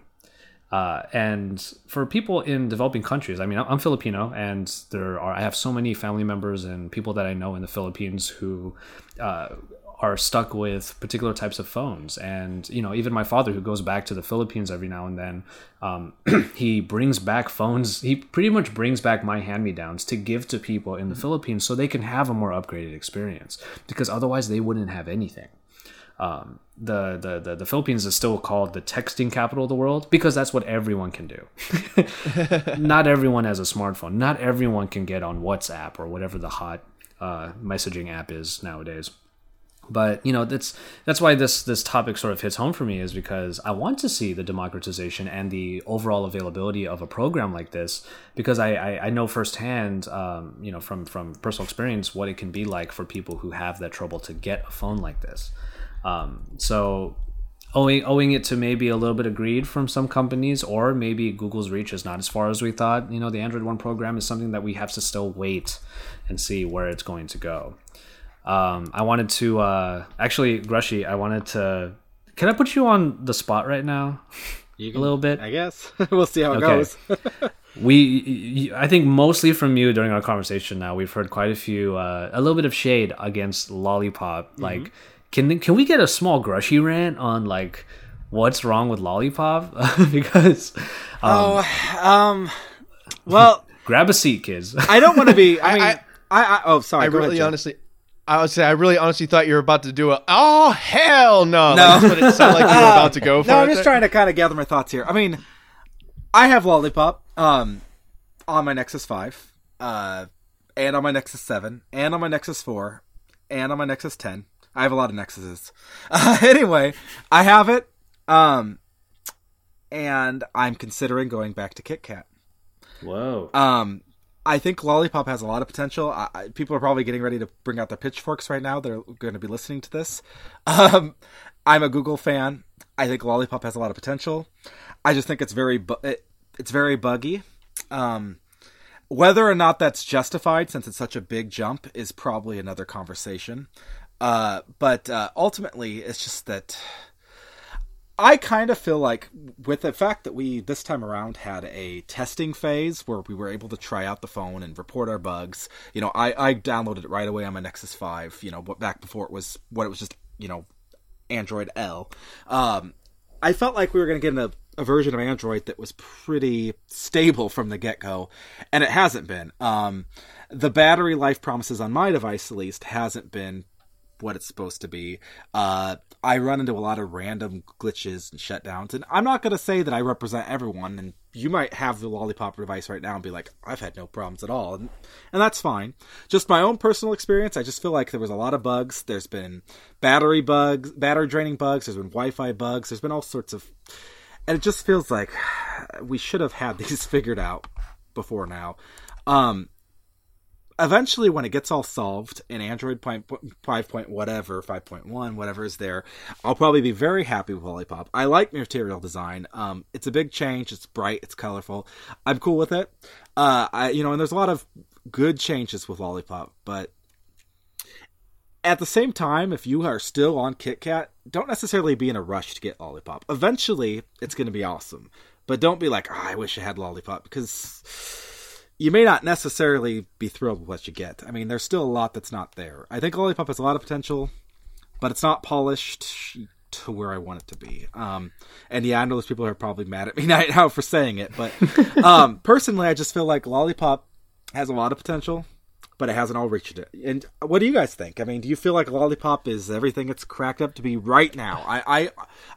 Uh, and for people in developing countries, I mean, I'm Filipino, and there are I have so many family members and people that I know in the Philippines who uh, are stuck with particular types of phones. And, you know, even my father, who goes back to the Philippines every now and then, um, he brings back phones. He pretty much brings back my hand me downs to give to people in the Philippines so they can have a more upgraded experience because otherwise they wouldn't have anything. Um, the, the, the, the Philippines is still called the texting capital of the world because that's what everyone can do. Not everyone has a smartphone. Not everyone can get on WhatsApp or whatever the hot uh, messaging app is nowadays but you know that's that's why this this topic sort of hits home for me is because I want to see the democratization and the overall availability of a program like this because I I, I know firsthand um, you know from from personal experience what it can be like for people who have that trouble to get a phone like this. Um, so owing owing it to maybe a little bit of greed from some companies or maybe Google's reach is not as far as we thought. You know, the Android One program is something that we have to still wait and see where it's going to go. Um, I wanted to uh, actually, Grushy. I wanted to. Can I put you on the spot right now? Can, a little bit. I guess we'll see how it okay. goes. we, I think, mostly from you during our conversation. Now we've heard quite a few, uh, a little bit of shade against Lollipop. Mm-hmm. Like, can can we get a small Grushy rant on like what's wrong with Lollipop? because, um, oh, um, well, grab a seat, kids. I don't want to be. I mean, I, I, I, oh, sorry. I really, ahead, honestly. I would say I really honestly thought you were about to do a oh hell no. No, like, that's what it sounded like you were about to go for. no, I'm just trying to kind of gather my thoughts here. I mean, I have Lollipop um, on my Nexus Five, uh, and on my Nexus Seven, and on my Nexus Four, and on my Nexus Ten. I have a lot of Nexuses. Uh, anyway, I have it. Um, and I'm considering going back to KitKat. Whoa. Um, I think Lollipop has a lot of potential. I, I, people are probably getting ready to bring out their pitchforks right now. They're going to be listening to this. Um, I'm a Google fan. I think Lollipop has a lot of potential. I just think it's very bu- it, it's very buggy. Um, whether or not that's justified, since it's such a big jump, is probably another conversation. Uh, but uh, ultimately, it's just that I kind of feel like with the fact that we this time around had a testing phase where we were able to try out the phone and report our bugs. You know, I, I downloaded it right away on my Nexus Five. You know, back before it was what it was just you know Android L. Um, I felt like we were going to get a, a version of Android that was pretty stable from the get go, and it hasn't been. Um, the battery life promises on my device, at least, hasn't been what it's supposed to be. Uh, I run into a lot of random glitches and shutdowns, and I'm not going to say that I represent everyone. And you might have the Lollipop device right now and be like, I've had no problems at all, and, and that's fine. Just my own personal experience, I just feel like there was a lot of bugs. There's been battery bugs, battery draining bugs. There's been Wi-Fi bugs. There's been all sorts of, and it just feels like we should have had these figured out before now. Um, eventually when it gets all solved in android 5 point whatever 5.1 whatever is there i'll probably be very happy with lollipop. I like material design. Um, it's a big change. It's bright. It's colorful. I'm cool with it. Uh, I, you know and there's a lot of good changes with lollipop but at the same time if you are still on kitkat don't necessarily be in a rush to get lollipop. Eventually it's going to be awesome. But don't be like oh, i wish i had lollipop because you may not necessarily be thrilled with what you get. I mean, there's still a lot that's not there. I think Lollipop has a lot of potential, but it's not polished to where I want it to be. Um, and yeah, I know those people are probably mad at me right now for saying it, but um, personally, I just feel like Lollipop has a lot of potential but it hasn't all reached it. And what do you guys think? I mean, do you feel like Lollipop is everything it's cracked up to be right now? I, I,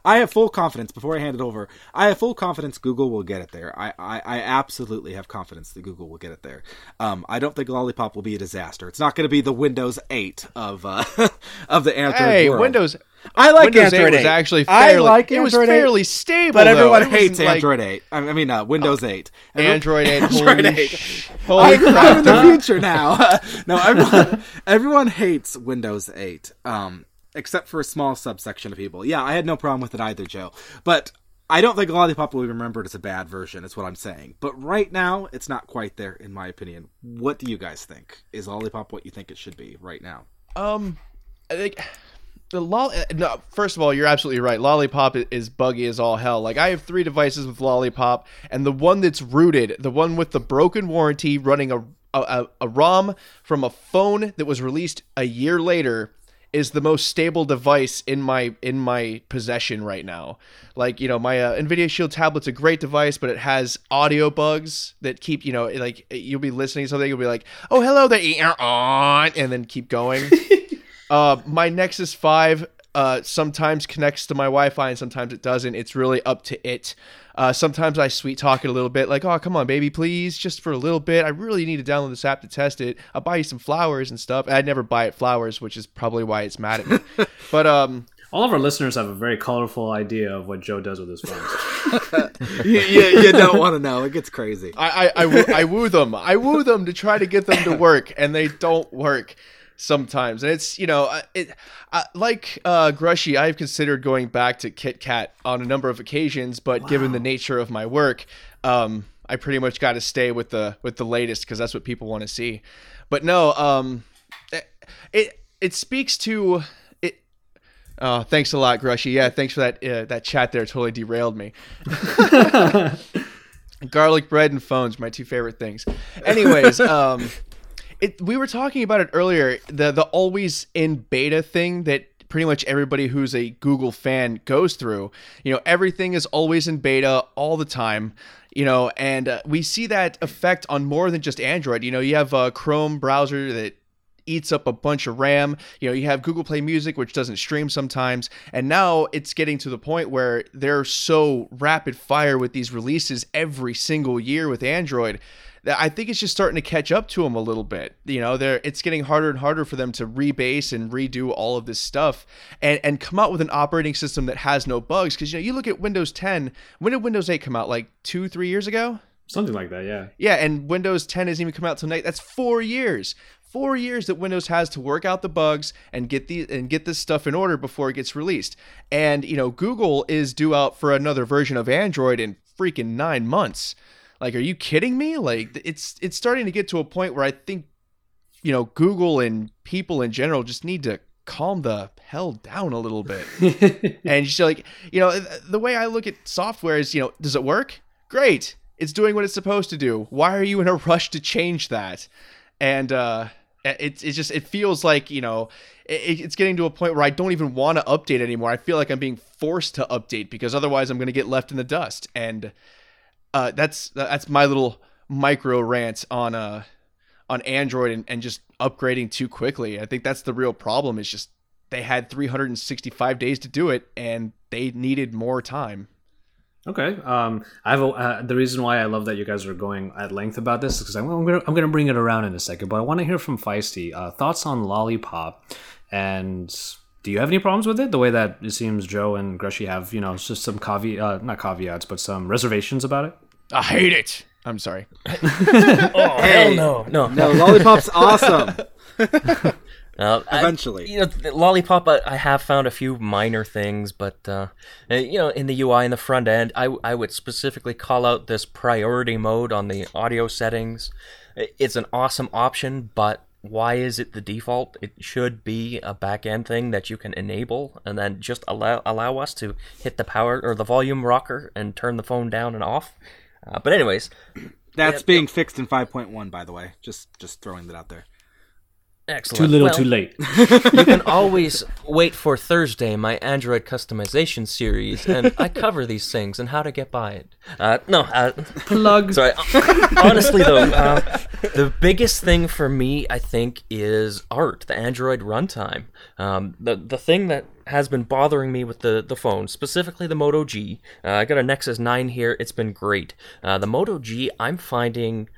I have full confidence. Before I hand it over, I have full confidence Google will get it there. I, I, I absolutely have confidence that Google will get it there. Um, I don't think Lollipop will be a disaster. It's not going to be the Windows 8 of uh, of the Android hey, world. Windows I like Windows Android 8 was actually fairly, I like it was Android 8, fairly stable, but everyone though. Hates wasn't like Android 8. I mean, uh, Windows 8. Everyone- Android 8. Android 8. Holy I'm, I'm in the future now. no, everyone, everyone hates Windows 8, um, except for a small subsection of people. Yeah, I had no problem with it either, Joe. But I don't think Lollipop will be remembered as a bad version, is what I'm saying. But right now, it's not quite there, in my opinion. What do you guys think? Is Lollipop what you think it should be right now? Um, I think the lol. uh, No, first of all, you're absolutely right. Lollipop is buggy as all hell. Like I have three devices with Lollipop, and the one that's rooted, the one with the broken warranty, running a a, a, ROM from a phone that was released a year later. Is the most stable device in my in my possession right now. Like you know, my uh, Nvidia Shield tablet's a great device, but it has audio bugs that keep you know like you'll be listening to something, you'll be like, oh hello there, and then keep going. Uh, my Nexus Five uh, sometimes connects to my Wi-Fi and sometimes it doesn't. It's really up to it. Uh, sometimes I sweet talk it a little bit, like, "Oh, come on, baby, please, just for a little bit. I really need to download this app to test it. I'll buy you some flowers and stuff." I'd never buy it flowers, which is probably why it's mad at me. but um, All of our listeners have a very colorful idea of what Joe does with his phones. you, you, you don't want to know. It gets crazy. I, I, I, woo, I woo them. I woo them to try to get them to work, and they don't work sometimes. And it's you know, uh, it uh, like uh, Grushy. I've considered going back to KitKat on a number of occasions, but given the nature of my work, um, I pretty much got to stay with the with the latest because that's what people want to see. But no, um, it it, it speaks to it. Oh, thanks a lot, Grushy. Yeah, thanks for that. Uh, that chat there totally derailed me. garlic bread and phones my two favorite things anyways um it we were talking about it earlier the the always in beta thing that pretty much everybody who's a google fan goes through you know everything is always in beta all the time you know and uh, we see that effect on more than just android you know you have a chrome browser that eats up a bunch of RAM. You know, you have Google Play Music, which doesn't stream sometimes. And now it's getting to the point where they're so rapid fire with these releases every single year with Android I think it's just starting to catch up to them a little bit. You know, they're it's getting harder and harder for them to rebase and redo all of this stuff and and come out with an operating system that has no bugs. Because you know, you look at Windows 10. When did Windows 8 come out? Like two, three years ago. Something like that, yeah. Yeah, and Windows 10 hasn't even come out tonight. That's four years. Four years that Windows has to work out the bugs and get the and get this stuff in order before it gets released. And you know, Google is due out for another version of Android in freaking nine months. Like, are you kidding me? Like, it's it's starting to get to a point where I think, you know, Google and people in general just need to calm the hell down a little bit. and just like, you know, the way I look at software is, you know, does it work? Great it's doing what it's supposed to do. Why are you in a rush to change that? And uh, it's it just it feels like you know it, it's getting to a point where I don't even want to update anymore. I feel like I'm being forced to update because otherwise I'm going to get left in the dust. And uh, that's that's my little micro rant on uh on Android and, and just upgrading too quickly. I think that's the real problem. Is just they had 365 days to do it and they needed more time. Okay. Um, I have a, uh, the reason why I love that you guys are going at length about this is because I'm, I'm going I'm to bring it around in a second, but I want to hear from Feisty uh, thoughts on Lollipop, and do you have any problems with it? The way that it seems Joe and Grushy have, you know, just some caveat, uh, not caveats, but some reservations about it. I hate it. I'm sorry. oh hell no, no, no! Lollipop's awesome. Uh, Eventually, I, you know, Lollipop. I, I, have found a few minor things, but uh, uh you know, in the UI in the front end, I I would specifically call out this priority mode on the audio settings. It's an awesome option, but why is it the default? It should be a back end thing that you can enable and then just allow allow us to hit the power or the volume rocker and turn the phone down and off. Uh, but anyways, that's being yeah. fixed in 5.1 by the way. Just just throwing that out there. Excellent. Too little, well, too late. you can always wait for Thursday, my Android customization series, and I cover these things and how to get by it. Uh, no, uh, plug. Sorry. Honestly, though, uh, the biggest thing for me, I think, is art, the Android runtime. Um, the the thing that has been bothering me with the, the phone, specifically the Moto G. Uh, I got a Nexus 9 here. It's been great. Uh, the Moto G, I'm finding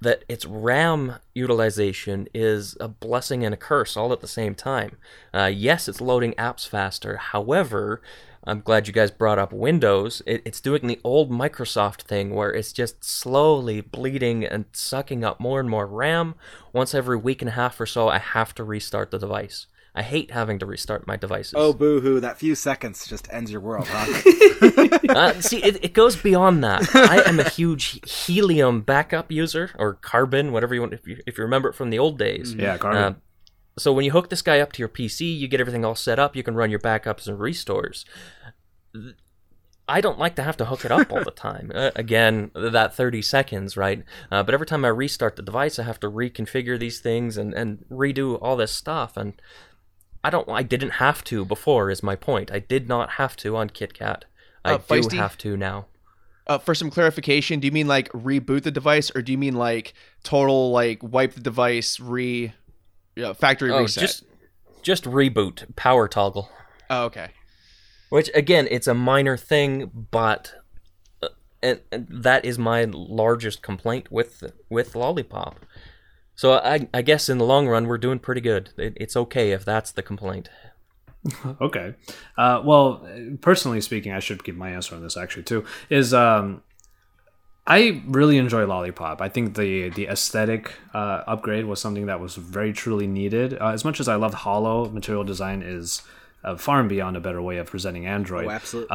that its RAM utilization is a blessing and a curse all at the same time. Uh, yes, it's loading apps faster. However, I'm glad you guys brought up Windows. It, it's doing the old Microsoft thing where it's just slowly bleeding and sucking up more and more RAM. Once every week and a half or so, I have to restart the device. I hate having to restart my devices. Oh, boo hoo. That few seconds just ends your world, huh? uh, see, it, it goes beyond that. I am a huge helium backup user, or carbon, whatever you want, if you, if you remember it from the old days. Yeah, carbon. Uh, so when you hook this guy up to your PC, you get everything all set up, you can run your backups and restores. I don't like to have to hook it up all the time. Uh, again, that 30 seconds, right? Uh, but every time I restart the device, I have to reconfigure these things and, and redo all this stuff. And I don't. I didn't have to before. Is my point. I did not have to on KitKat. I uh, do have to now. Uh, for some clarification, do you mean like reboot the device, or do you mean like total like wipe the device, re uh, factory oh, reset? Just, just reboot, power toggle. Oh, okay. Which again, it's a minor thing, but uh, and, and that is my largest complaint with with Lollipop. So I, I guess in the long run, we're doing pretty good. It, it's okay if that's the complaint. okay. Uh, well, personally speaking, I should give my answer on this actually too. Is um, I really enjoy Lollipop. I think the the aesthetic uh, upgrade was something that was very truly needed. Uh, as much as I loved Holo, material design is uh, far and beyond a better way of presenting Android. Oh, absolutely.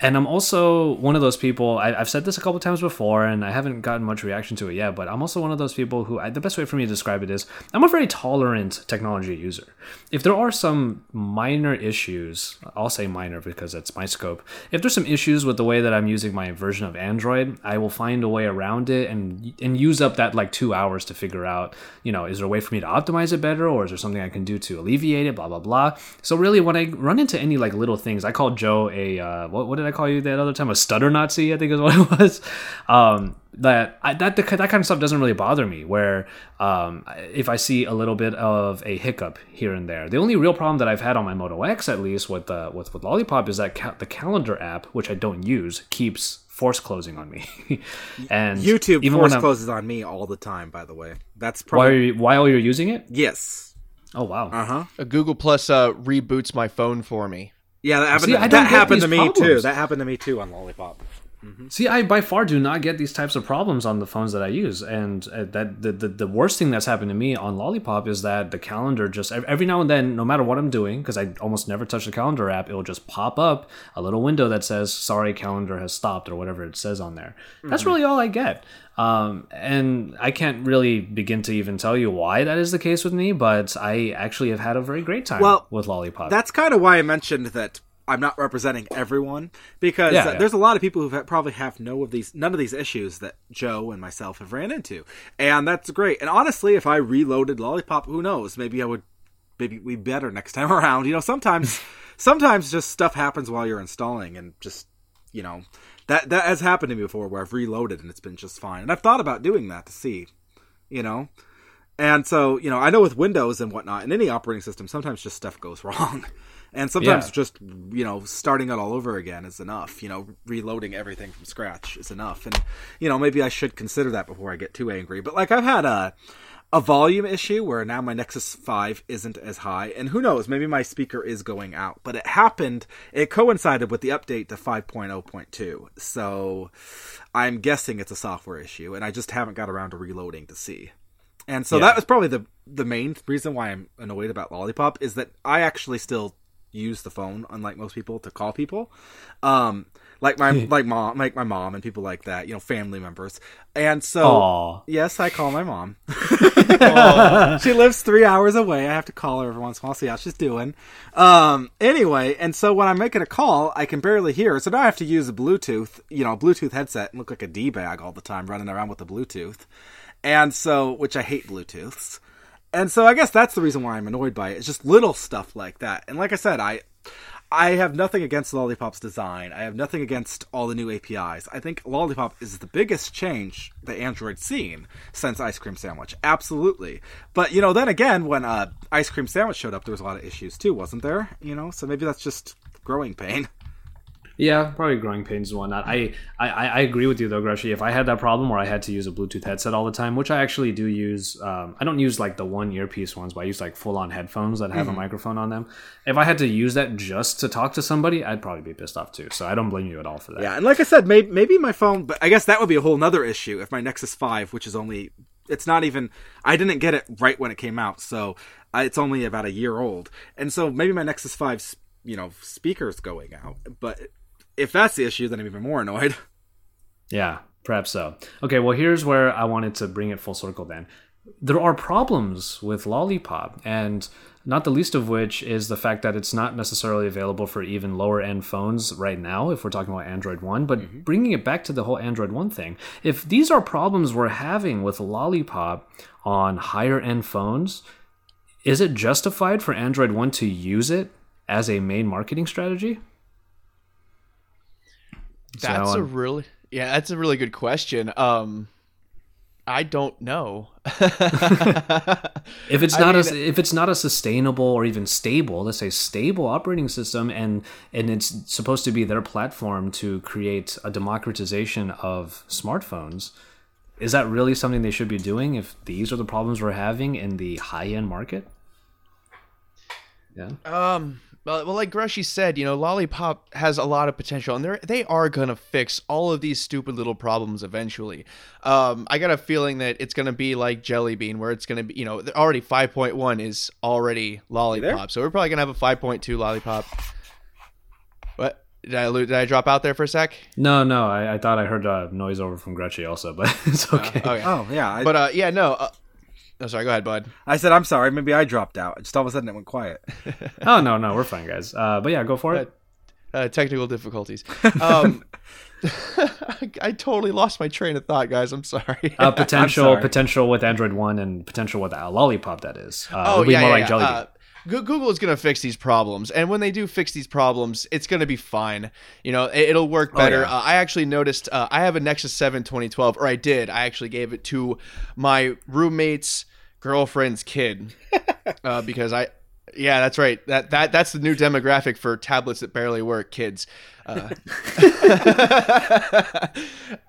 And I'm also one of those people. I, have said this a couple times before, and I haven't gotten much reaction to it yet. But I'm also one of those people who I, the best way for me to describe it is I'm a very tolerant technology user. If there are some minor issues, I'll say minor because that's my scope. If there's some issues with the way that I'm using my version of Android, I will find a way around it and and use up that like two hours to figure out, you know, is there a way for me to optimize it better, or is there something I can do to alleviate it? Blah blah blah. So really, when I run into any like little things, I call Joe a uh, what, what did I call you that other time? A stutter Nazi, I think is what it was. Um, that I, that that kind of stuff doesn't really bother me. Where um, if I see a little bit of a hiccup here and there, the only real problem that I've had on my Moto X, at least with uh, with with Lollipop, is that ca- the calendar app, which I don't use, keeps force closing on me. and YouTube even force when closes on me all the time. By the way, that's While probably you're, while you're using it? yes. Oh wow. Uh huh. Uh, Google Plus uh, reboots my phone for me. Yeah, that happened. See, to, that happened to me too. That happened to me too on Lollipop. See, I by far do not get these types of problems on the phones that I use, and uh, that the, the the worst thing that's happened to me on Lollipop is that the calendar just every now and then, no matter what I'm doing, because I almost never touch the calendar app, it'll just pop up a little window that says "Sorry, calendar has stopped" or whatever it says on there. That's really all I get, um, and I can't really begin to even tell you why that is the case with me. But I actually have had a very great time Well, with Lollipop. That's kind of why I mentioned that I'm not representing everyone because Yeah, uh, yeah. there's a lot of people who probably have no of these, none of these issues that Joe and myself have ran into, and that's great. And honestly, if I reloaded Lollipop, who knows? Maybe I would, maybe we better next time around. You know, sometimes, sometimes just stuff happens while you're installing, and just you know that that has happened to me before where I've reloaded and it's been just fine. And I've thought about doing that to see, you know. And so, you know, I know with Windows and whatnot, in any operating system, sometimes just stuff goes wrong. And sometimes Yeah. just, you know, starting it all over again is enough. You know, reloading everything from scratch is enough. And, you know, maybe I should consider that before I get too angry. But, like, I've had a, a volume issue where now my Nexus 5 isn't as high. And who knows, maybe my speaker is going out. But it happened, it coincided with the update to 5.0.2. So I'm guessing it's a software issue. And I just haven't got around to reloading to see. And so Yeah. that was probably the the main reason why I'm annoyed about Lollipop is that I actually still use the phone, unlike most people, to call people. Um, like my like mom, like my mom and people like that, you know, family members. And so Aw. yes, I call my mom. she lives three hours away. I have to call her every once in a while, see how she's doing. Um, anyway, and so when I'm making a call, I can barely hear. So now I have to use a Bluetooth, you know, a Bluetooth headset and look like a d bag all the time, running around with the Bluetooth. And so, which I hate Bluetooths. And so I guess that's the reason why I'm annoyed by it. It's just little stuff like that. And like I said, I I have nothing against Lollipop's design. I have nothing against all the new APIs. I think Lollipop is the biggest change that Android's seen since Ice Cream Sandwich. Absolutely. But you know, then again, when uh, Ice Cream Sandwich showed up, there was a lot of issues too, wasn't there? You know, so maybe that's just growing pain. Yeah, probably growing pains and whatnot. I, I, I agree with you though, Grushy. If I had that problem where I had to use a Bluetooth headset all the time, which I actually do use, um, I don't use like the one earpiece ones, but I use like full on headphones that have a microphone on them. If I had to use that just to talk to somebody, I'd probably be pissed off too. So I don't blame you at all for that. Yeah, and like I said, maybe, maybe my phone, but I guess that would be a whole nother issue if my Nexus 5, which is only, it's not even, I didn't get it right when it came out, so uh, it's only about a year old. And so maybe my Nexus 5's, you know, speaker's going out. But if that's the issue, then I'm even more annoyed. Yeah, perhaps so. Okay, well, here's where I wanted to bring it full circle then. There are problems with Lollipop, and not the least of which is the fact that it's not necessarily available for even lower end phones right now, if we're talking about Android 1. But mm-hmm. bringing it back to the whole Android 1 thing, if these are problems we're having with Lollipop on higher end phones, is it justified for Android 1 to use it as a main marketing strategy? So That's a I'm- really yeah, that's a really good question. Um, I don't know. If it's I not mean- a if it's not a sustainable or even stable, let's say stable operating system, and and it's supposed to be their platform to create a democratization of smartphones, is that really something they should be doing? If these are the problems we're having in the high end market, yeah, Um, well, well, like Grushy said, you know, Lollipop has a lot of potential, and they are they are gonna fix all of these stupid little problems eventually. Um, I got a feeling that it's gonna be like Jelly Bean, where it's gonna be, you know, already five point one is already Lollipop, so we're probably gonna have a five point two Lollipop. What did I did I drop out there for a sec? no, no, I, I thought I heard a noise over from Gretchen also, but it's okay. Okay, Oh, yeah. I, but uh, yeah, no. Uh, oh, sorry. Go ahead, bud. I said, I'm sorry. Maybe I dropped out. Just all of a sudden it went quiet. oh no, no, we're fine, guys. Uh, but yeah, go for it. uh, technical difficulties. Um, I, I totally lost my train of thought, guys. I'm sorry. Uh, potential sorry. potential with Android One and potential with uh, Lollipop. That is. Uh, oh it'll be yeah, more yeah, like yeah. Jelly Uh, Google is going to fix these problems, and when they do fix these problems, it's going to be fine. You know, it, will work better. yeah. uh, I actually noticed uh, I have a Nexus 7 2012, or I did. I actually gave it to my roommate's girlfriend's kid uh, because I Yeah, that's right. That that that's the new demographic for tablets that barely work, kids. Uh,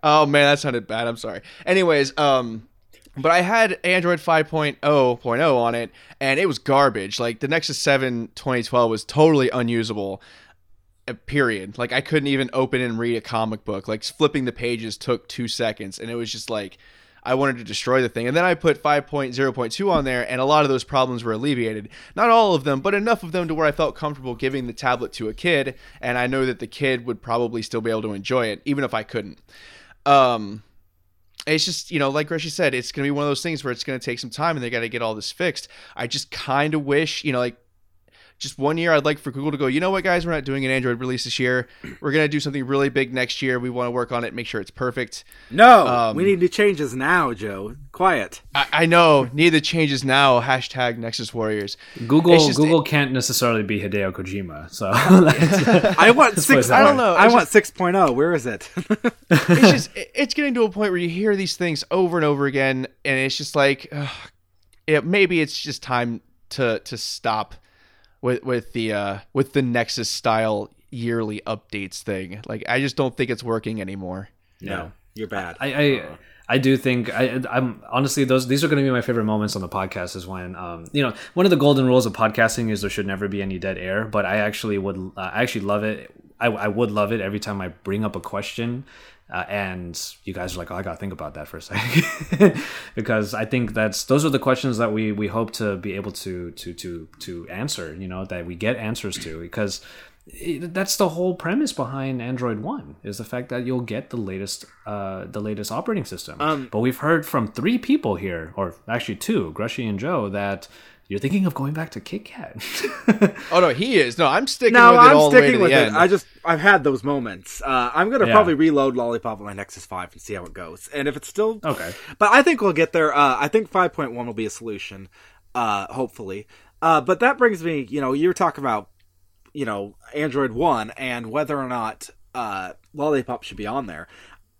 oh man, that sounded bad. I'm sorry. Anyways, um, but I had Android 5.0.0 on it, and it was garbage. Like the Nexus 7 2012 was totally unusable. uh, Period. Like I couldn't even open and read a comic book. Like flipping the pages took two seconds, and it was just like I wanted to destroy the thing. And then I put 5.0.2 on there, and a lot of those problems were alleviated. Not all of them, but enough of them to where I felt comfortable giving the tablet to a kid, and I know that the kid would probably still be able to enjoy it, even if I couldn't. Um, it's just you know like Grushy said it's going to be one of those things where it's going to take some time and they got to get all this fixed i just kind of wish you know like just one year i'd like for google to go you know what guys we're not doing an android release this year we're going to do something really big next year we want to work on it make sure it's perfect No, Um, we need to changes now, Joe. Quiet. i, I know need the changes now hashtag nexus warriors Google just- Google can't necessarily be Hideo Kojima, so I want six. I don't know, I it's want six oh. Where is it? it's just it- it's getting to a point where you hear these things over and over again and it's just like ugh, it, maybe it's just time to to stop with with the uh with the nexus style yearly updates thing. Like i just don't think it's working anymore. No, you're bad. I, I I do think I I'm honestly those these are going to be my favorite moments on the podcast is when um you know one of the golden rules of podcasting is there should never be any dead air but I actually would uh, I actually love it. I, I would love it every time I bring up a question uh, and you guys are like oh I gotta think about that for a second because I think that's those are the questions that we we hope to be able to to to to answer you know that we get answers to because it, that's the whole premise behind Android One is the fact that you'll get the latest uh, the latest operating system. Um, but we've heard from three people here, or actually two, Grushy and Joe, that you're thinking of going back to KitKat. oh no he is no i'm sticking No, with it I'm all the way sticking to with the it. end I just I've had those moments. Uh, I'm gonna Yeah. probably reload Lollipop on my Nexus Five and see how it goes. And if it's still Okay. but I think we'll get there. Uh, I think 5.1 will be a solution. Uh, hopefully. Uh, but that brings me, you know, you were talking about, you know, Android One and whether or not uh, Lollipop should be on there.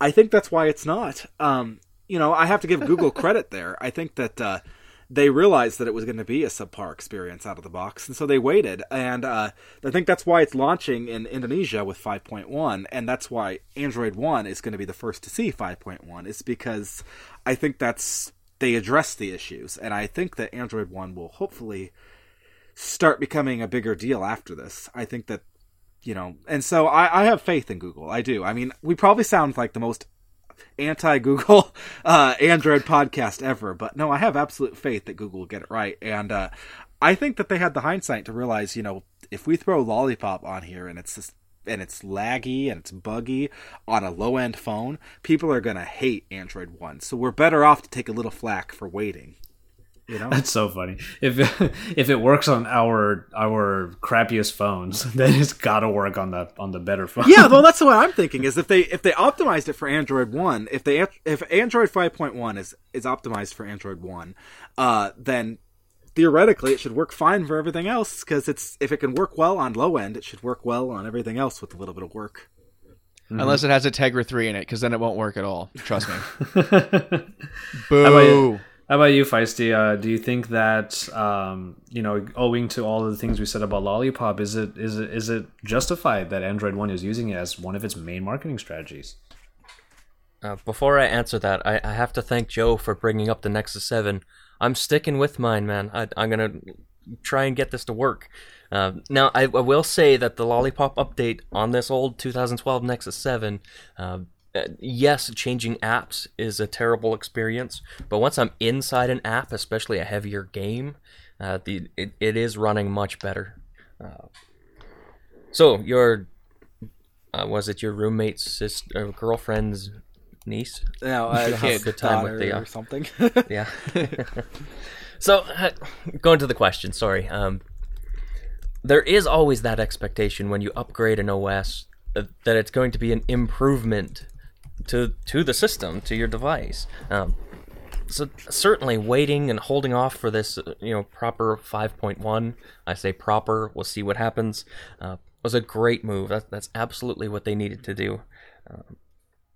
I think that's why it's not. Um, you know, I have to give Google credit there. I think that uh, they realized that it was going to be a subpar experience out of the box, and so they waited. And uh, I think that's why it's launching in Indonesia with 5.1, and that's why Android One is going to be the first to see 5.1. Is because I think that's they address the issues, and I think that Android One will hopefully start becoming a bigger deal after this. I think that you know, and so I, I have faith in Google. I do. I mean, we probably sound like the most anti Google uh, Android podcast ever, but no, I have absolute faith that Google will get it right. And uh, I think that they had the hindsight to realize, you know, if we throw Lollipop on here and it's just, and it's laggy and it's buggy on a low end phone, people are going to hate Android 1. So we're better off to take a little flack for waiting. You know? That's so funny. If if it works on our our crappiest phones, then it's got to work on the on the better phone. yeah, well, that's what I'm thinking. Is if they if they optimized it for Android one, if they if Android 5.1 is is optimized for Android one, uh, then theoretically it should work fine for everything else because it's if it can work well on low end, it should work well on everything else with a little bit of work. unless it has a tegra 3 in it because then it won't work at all trust me about boo How about you, Feisty? Uh, do you think that um, you know, owing to all of the things we said about Lollipop, is it is it is it justified that Android One is using it as one of its main marketing strategies? Uh, before I answer that, I, I have to thank Joe for bringing up the Nexus 7. I'm sticking with mine, man. I, I'm going to try and get this to work. Uh, now, I, I will say that the Lollipop update on this old 2012 Nexus 7, uh, uh, yes, changing apps is a terrible experience, but once I'm inside an app, especially a heavier game, uh, the it, it is running much better. Uh, so, your uh, was it your roommate's sister, uh, girlfriend's niece? No, uh, have a good time with the, uh, or something. Yeah. so, uh, going to the question, sorry. Um, there is always that expectation when you upgrade an OS uh, that it's going to be an improvement to to the system, to your device. Um, so certainly waiting and holding off for this, you know, proper 5.1. I say proper. We'll see what happens. Uh, was a great move. That, that's absolutely what they needed to do. Um,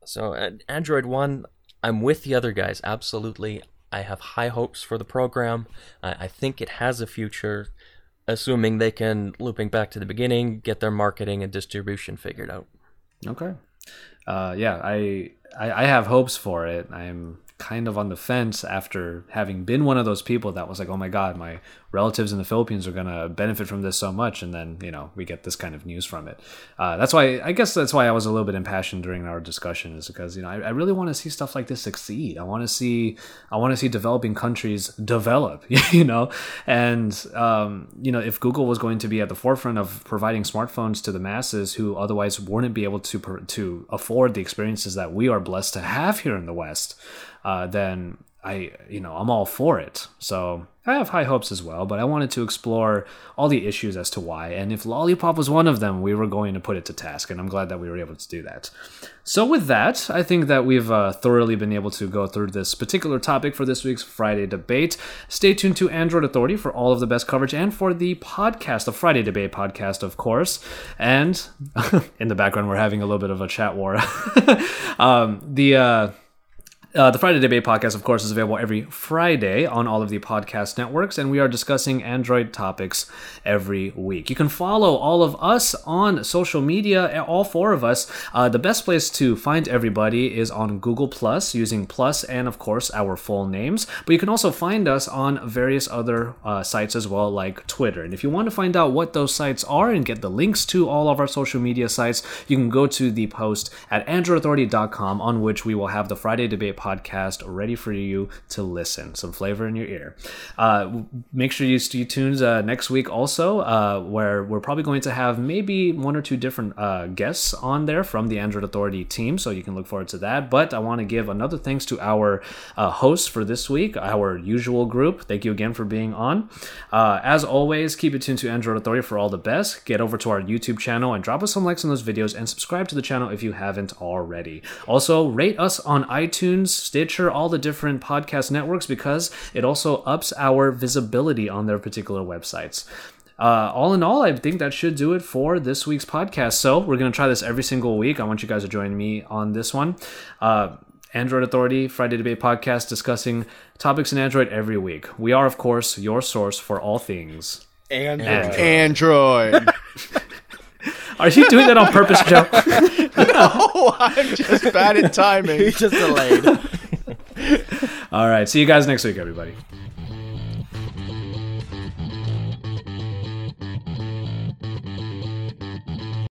so uh, Android One, I'm with the other guys. Absolutely, I have high hopes for the program. I, I think it has a future. assuming they can, looping back to the beginning, get their marketing and distribution figured out. Okay. Uh, yeah, I, I I have hopes for it. I'm kind of on the fence after having been one of those people that was like, oh my god, my relatives in the Philippines are gonna benefit from this so much, and then you know we get this kind of news from it. Uh, that's why I guess that's why I was a little bit impassioned during our discussion, is because you know I, I really want to see stuff like this succeed. I want to see I want to see developing countries develop, you know, and um, you know if Google was going to be at the forefront of providing smartphones to the masses who otherwise wouldn't be able to to afford the experiences that we are blessed to have here in the West uh, then I, you know, I'm all for it. So I have high hopes as well, but I wanted to explore all the issues as to why. And if Lollipop was one of them, we were going to put it to task. And I'm glad that we were able to do that. So, with that, I think that we've uh, thoroughly been able to go through this particular topic for this week's Friday debate. Stay tuned to Android Authority for all of the best coverage and for the podcast, the Friday Debate podcast, of course. And in the background, we're having a little bit of a chat war. um, the, uh, uh, the Friday Debate podcast, of course, is available every Friday on all of the podcast networks, and we are discussing Android topics every week. You can follow all of us on social media, all four of us. Uh, the best place to find everybody is on Google Plus, using plus and, of course, our full names. But you can also find us on various other uh, sites as well, like Twitter. And if you want to find out what those sites are and get the links to all of our social media sites, you can go to the post at androidauthority.com, on which we will have the Friday Debate podcast ready for you to listen. Some flavor in your ear. Uh, make sure you stay tuned uh, next week also, uh, where we're probably going to have maybe one or two different uh, guests on there from the Android Authority team, so you can look forward to that. But I want to give another thanks to our uh, hosts for this week, our usual group. Thank you again for being on. Uh, as always, keep it tuned to Android Authority for all the best. Get over to our YouTube channel and drop us some likes on those videos and subscribe to the channel if you haven't already. Also, rate us on iTunes Stitcher, all the different podcast networks because it also ups our visibility on their particular websites. Uh, all in all, I think that should do it for this week's podcast. So we're going to try this every single week. I want you guys to join me on this one. Uh, Android Authority Friday Debate podcast discussing topics in Android every week. We are, of course, your source for all things. And Android. Are you doing that on purpose, Joe? no, I'm just bad at timing. just delayed. all right. See you guys next week, everybody.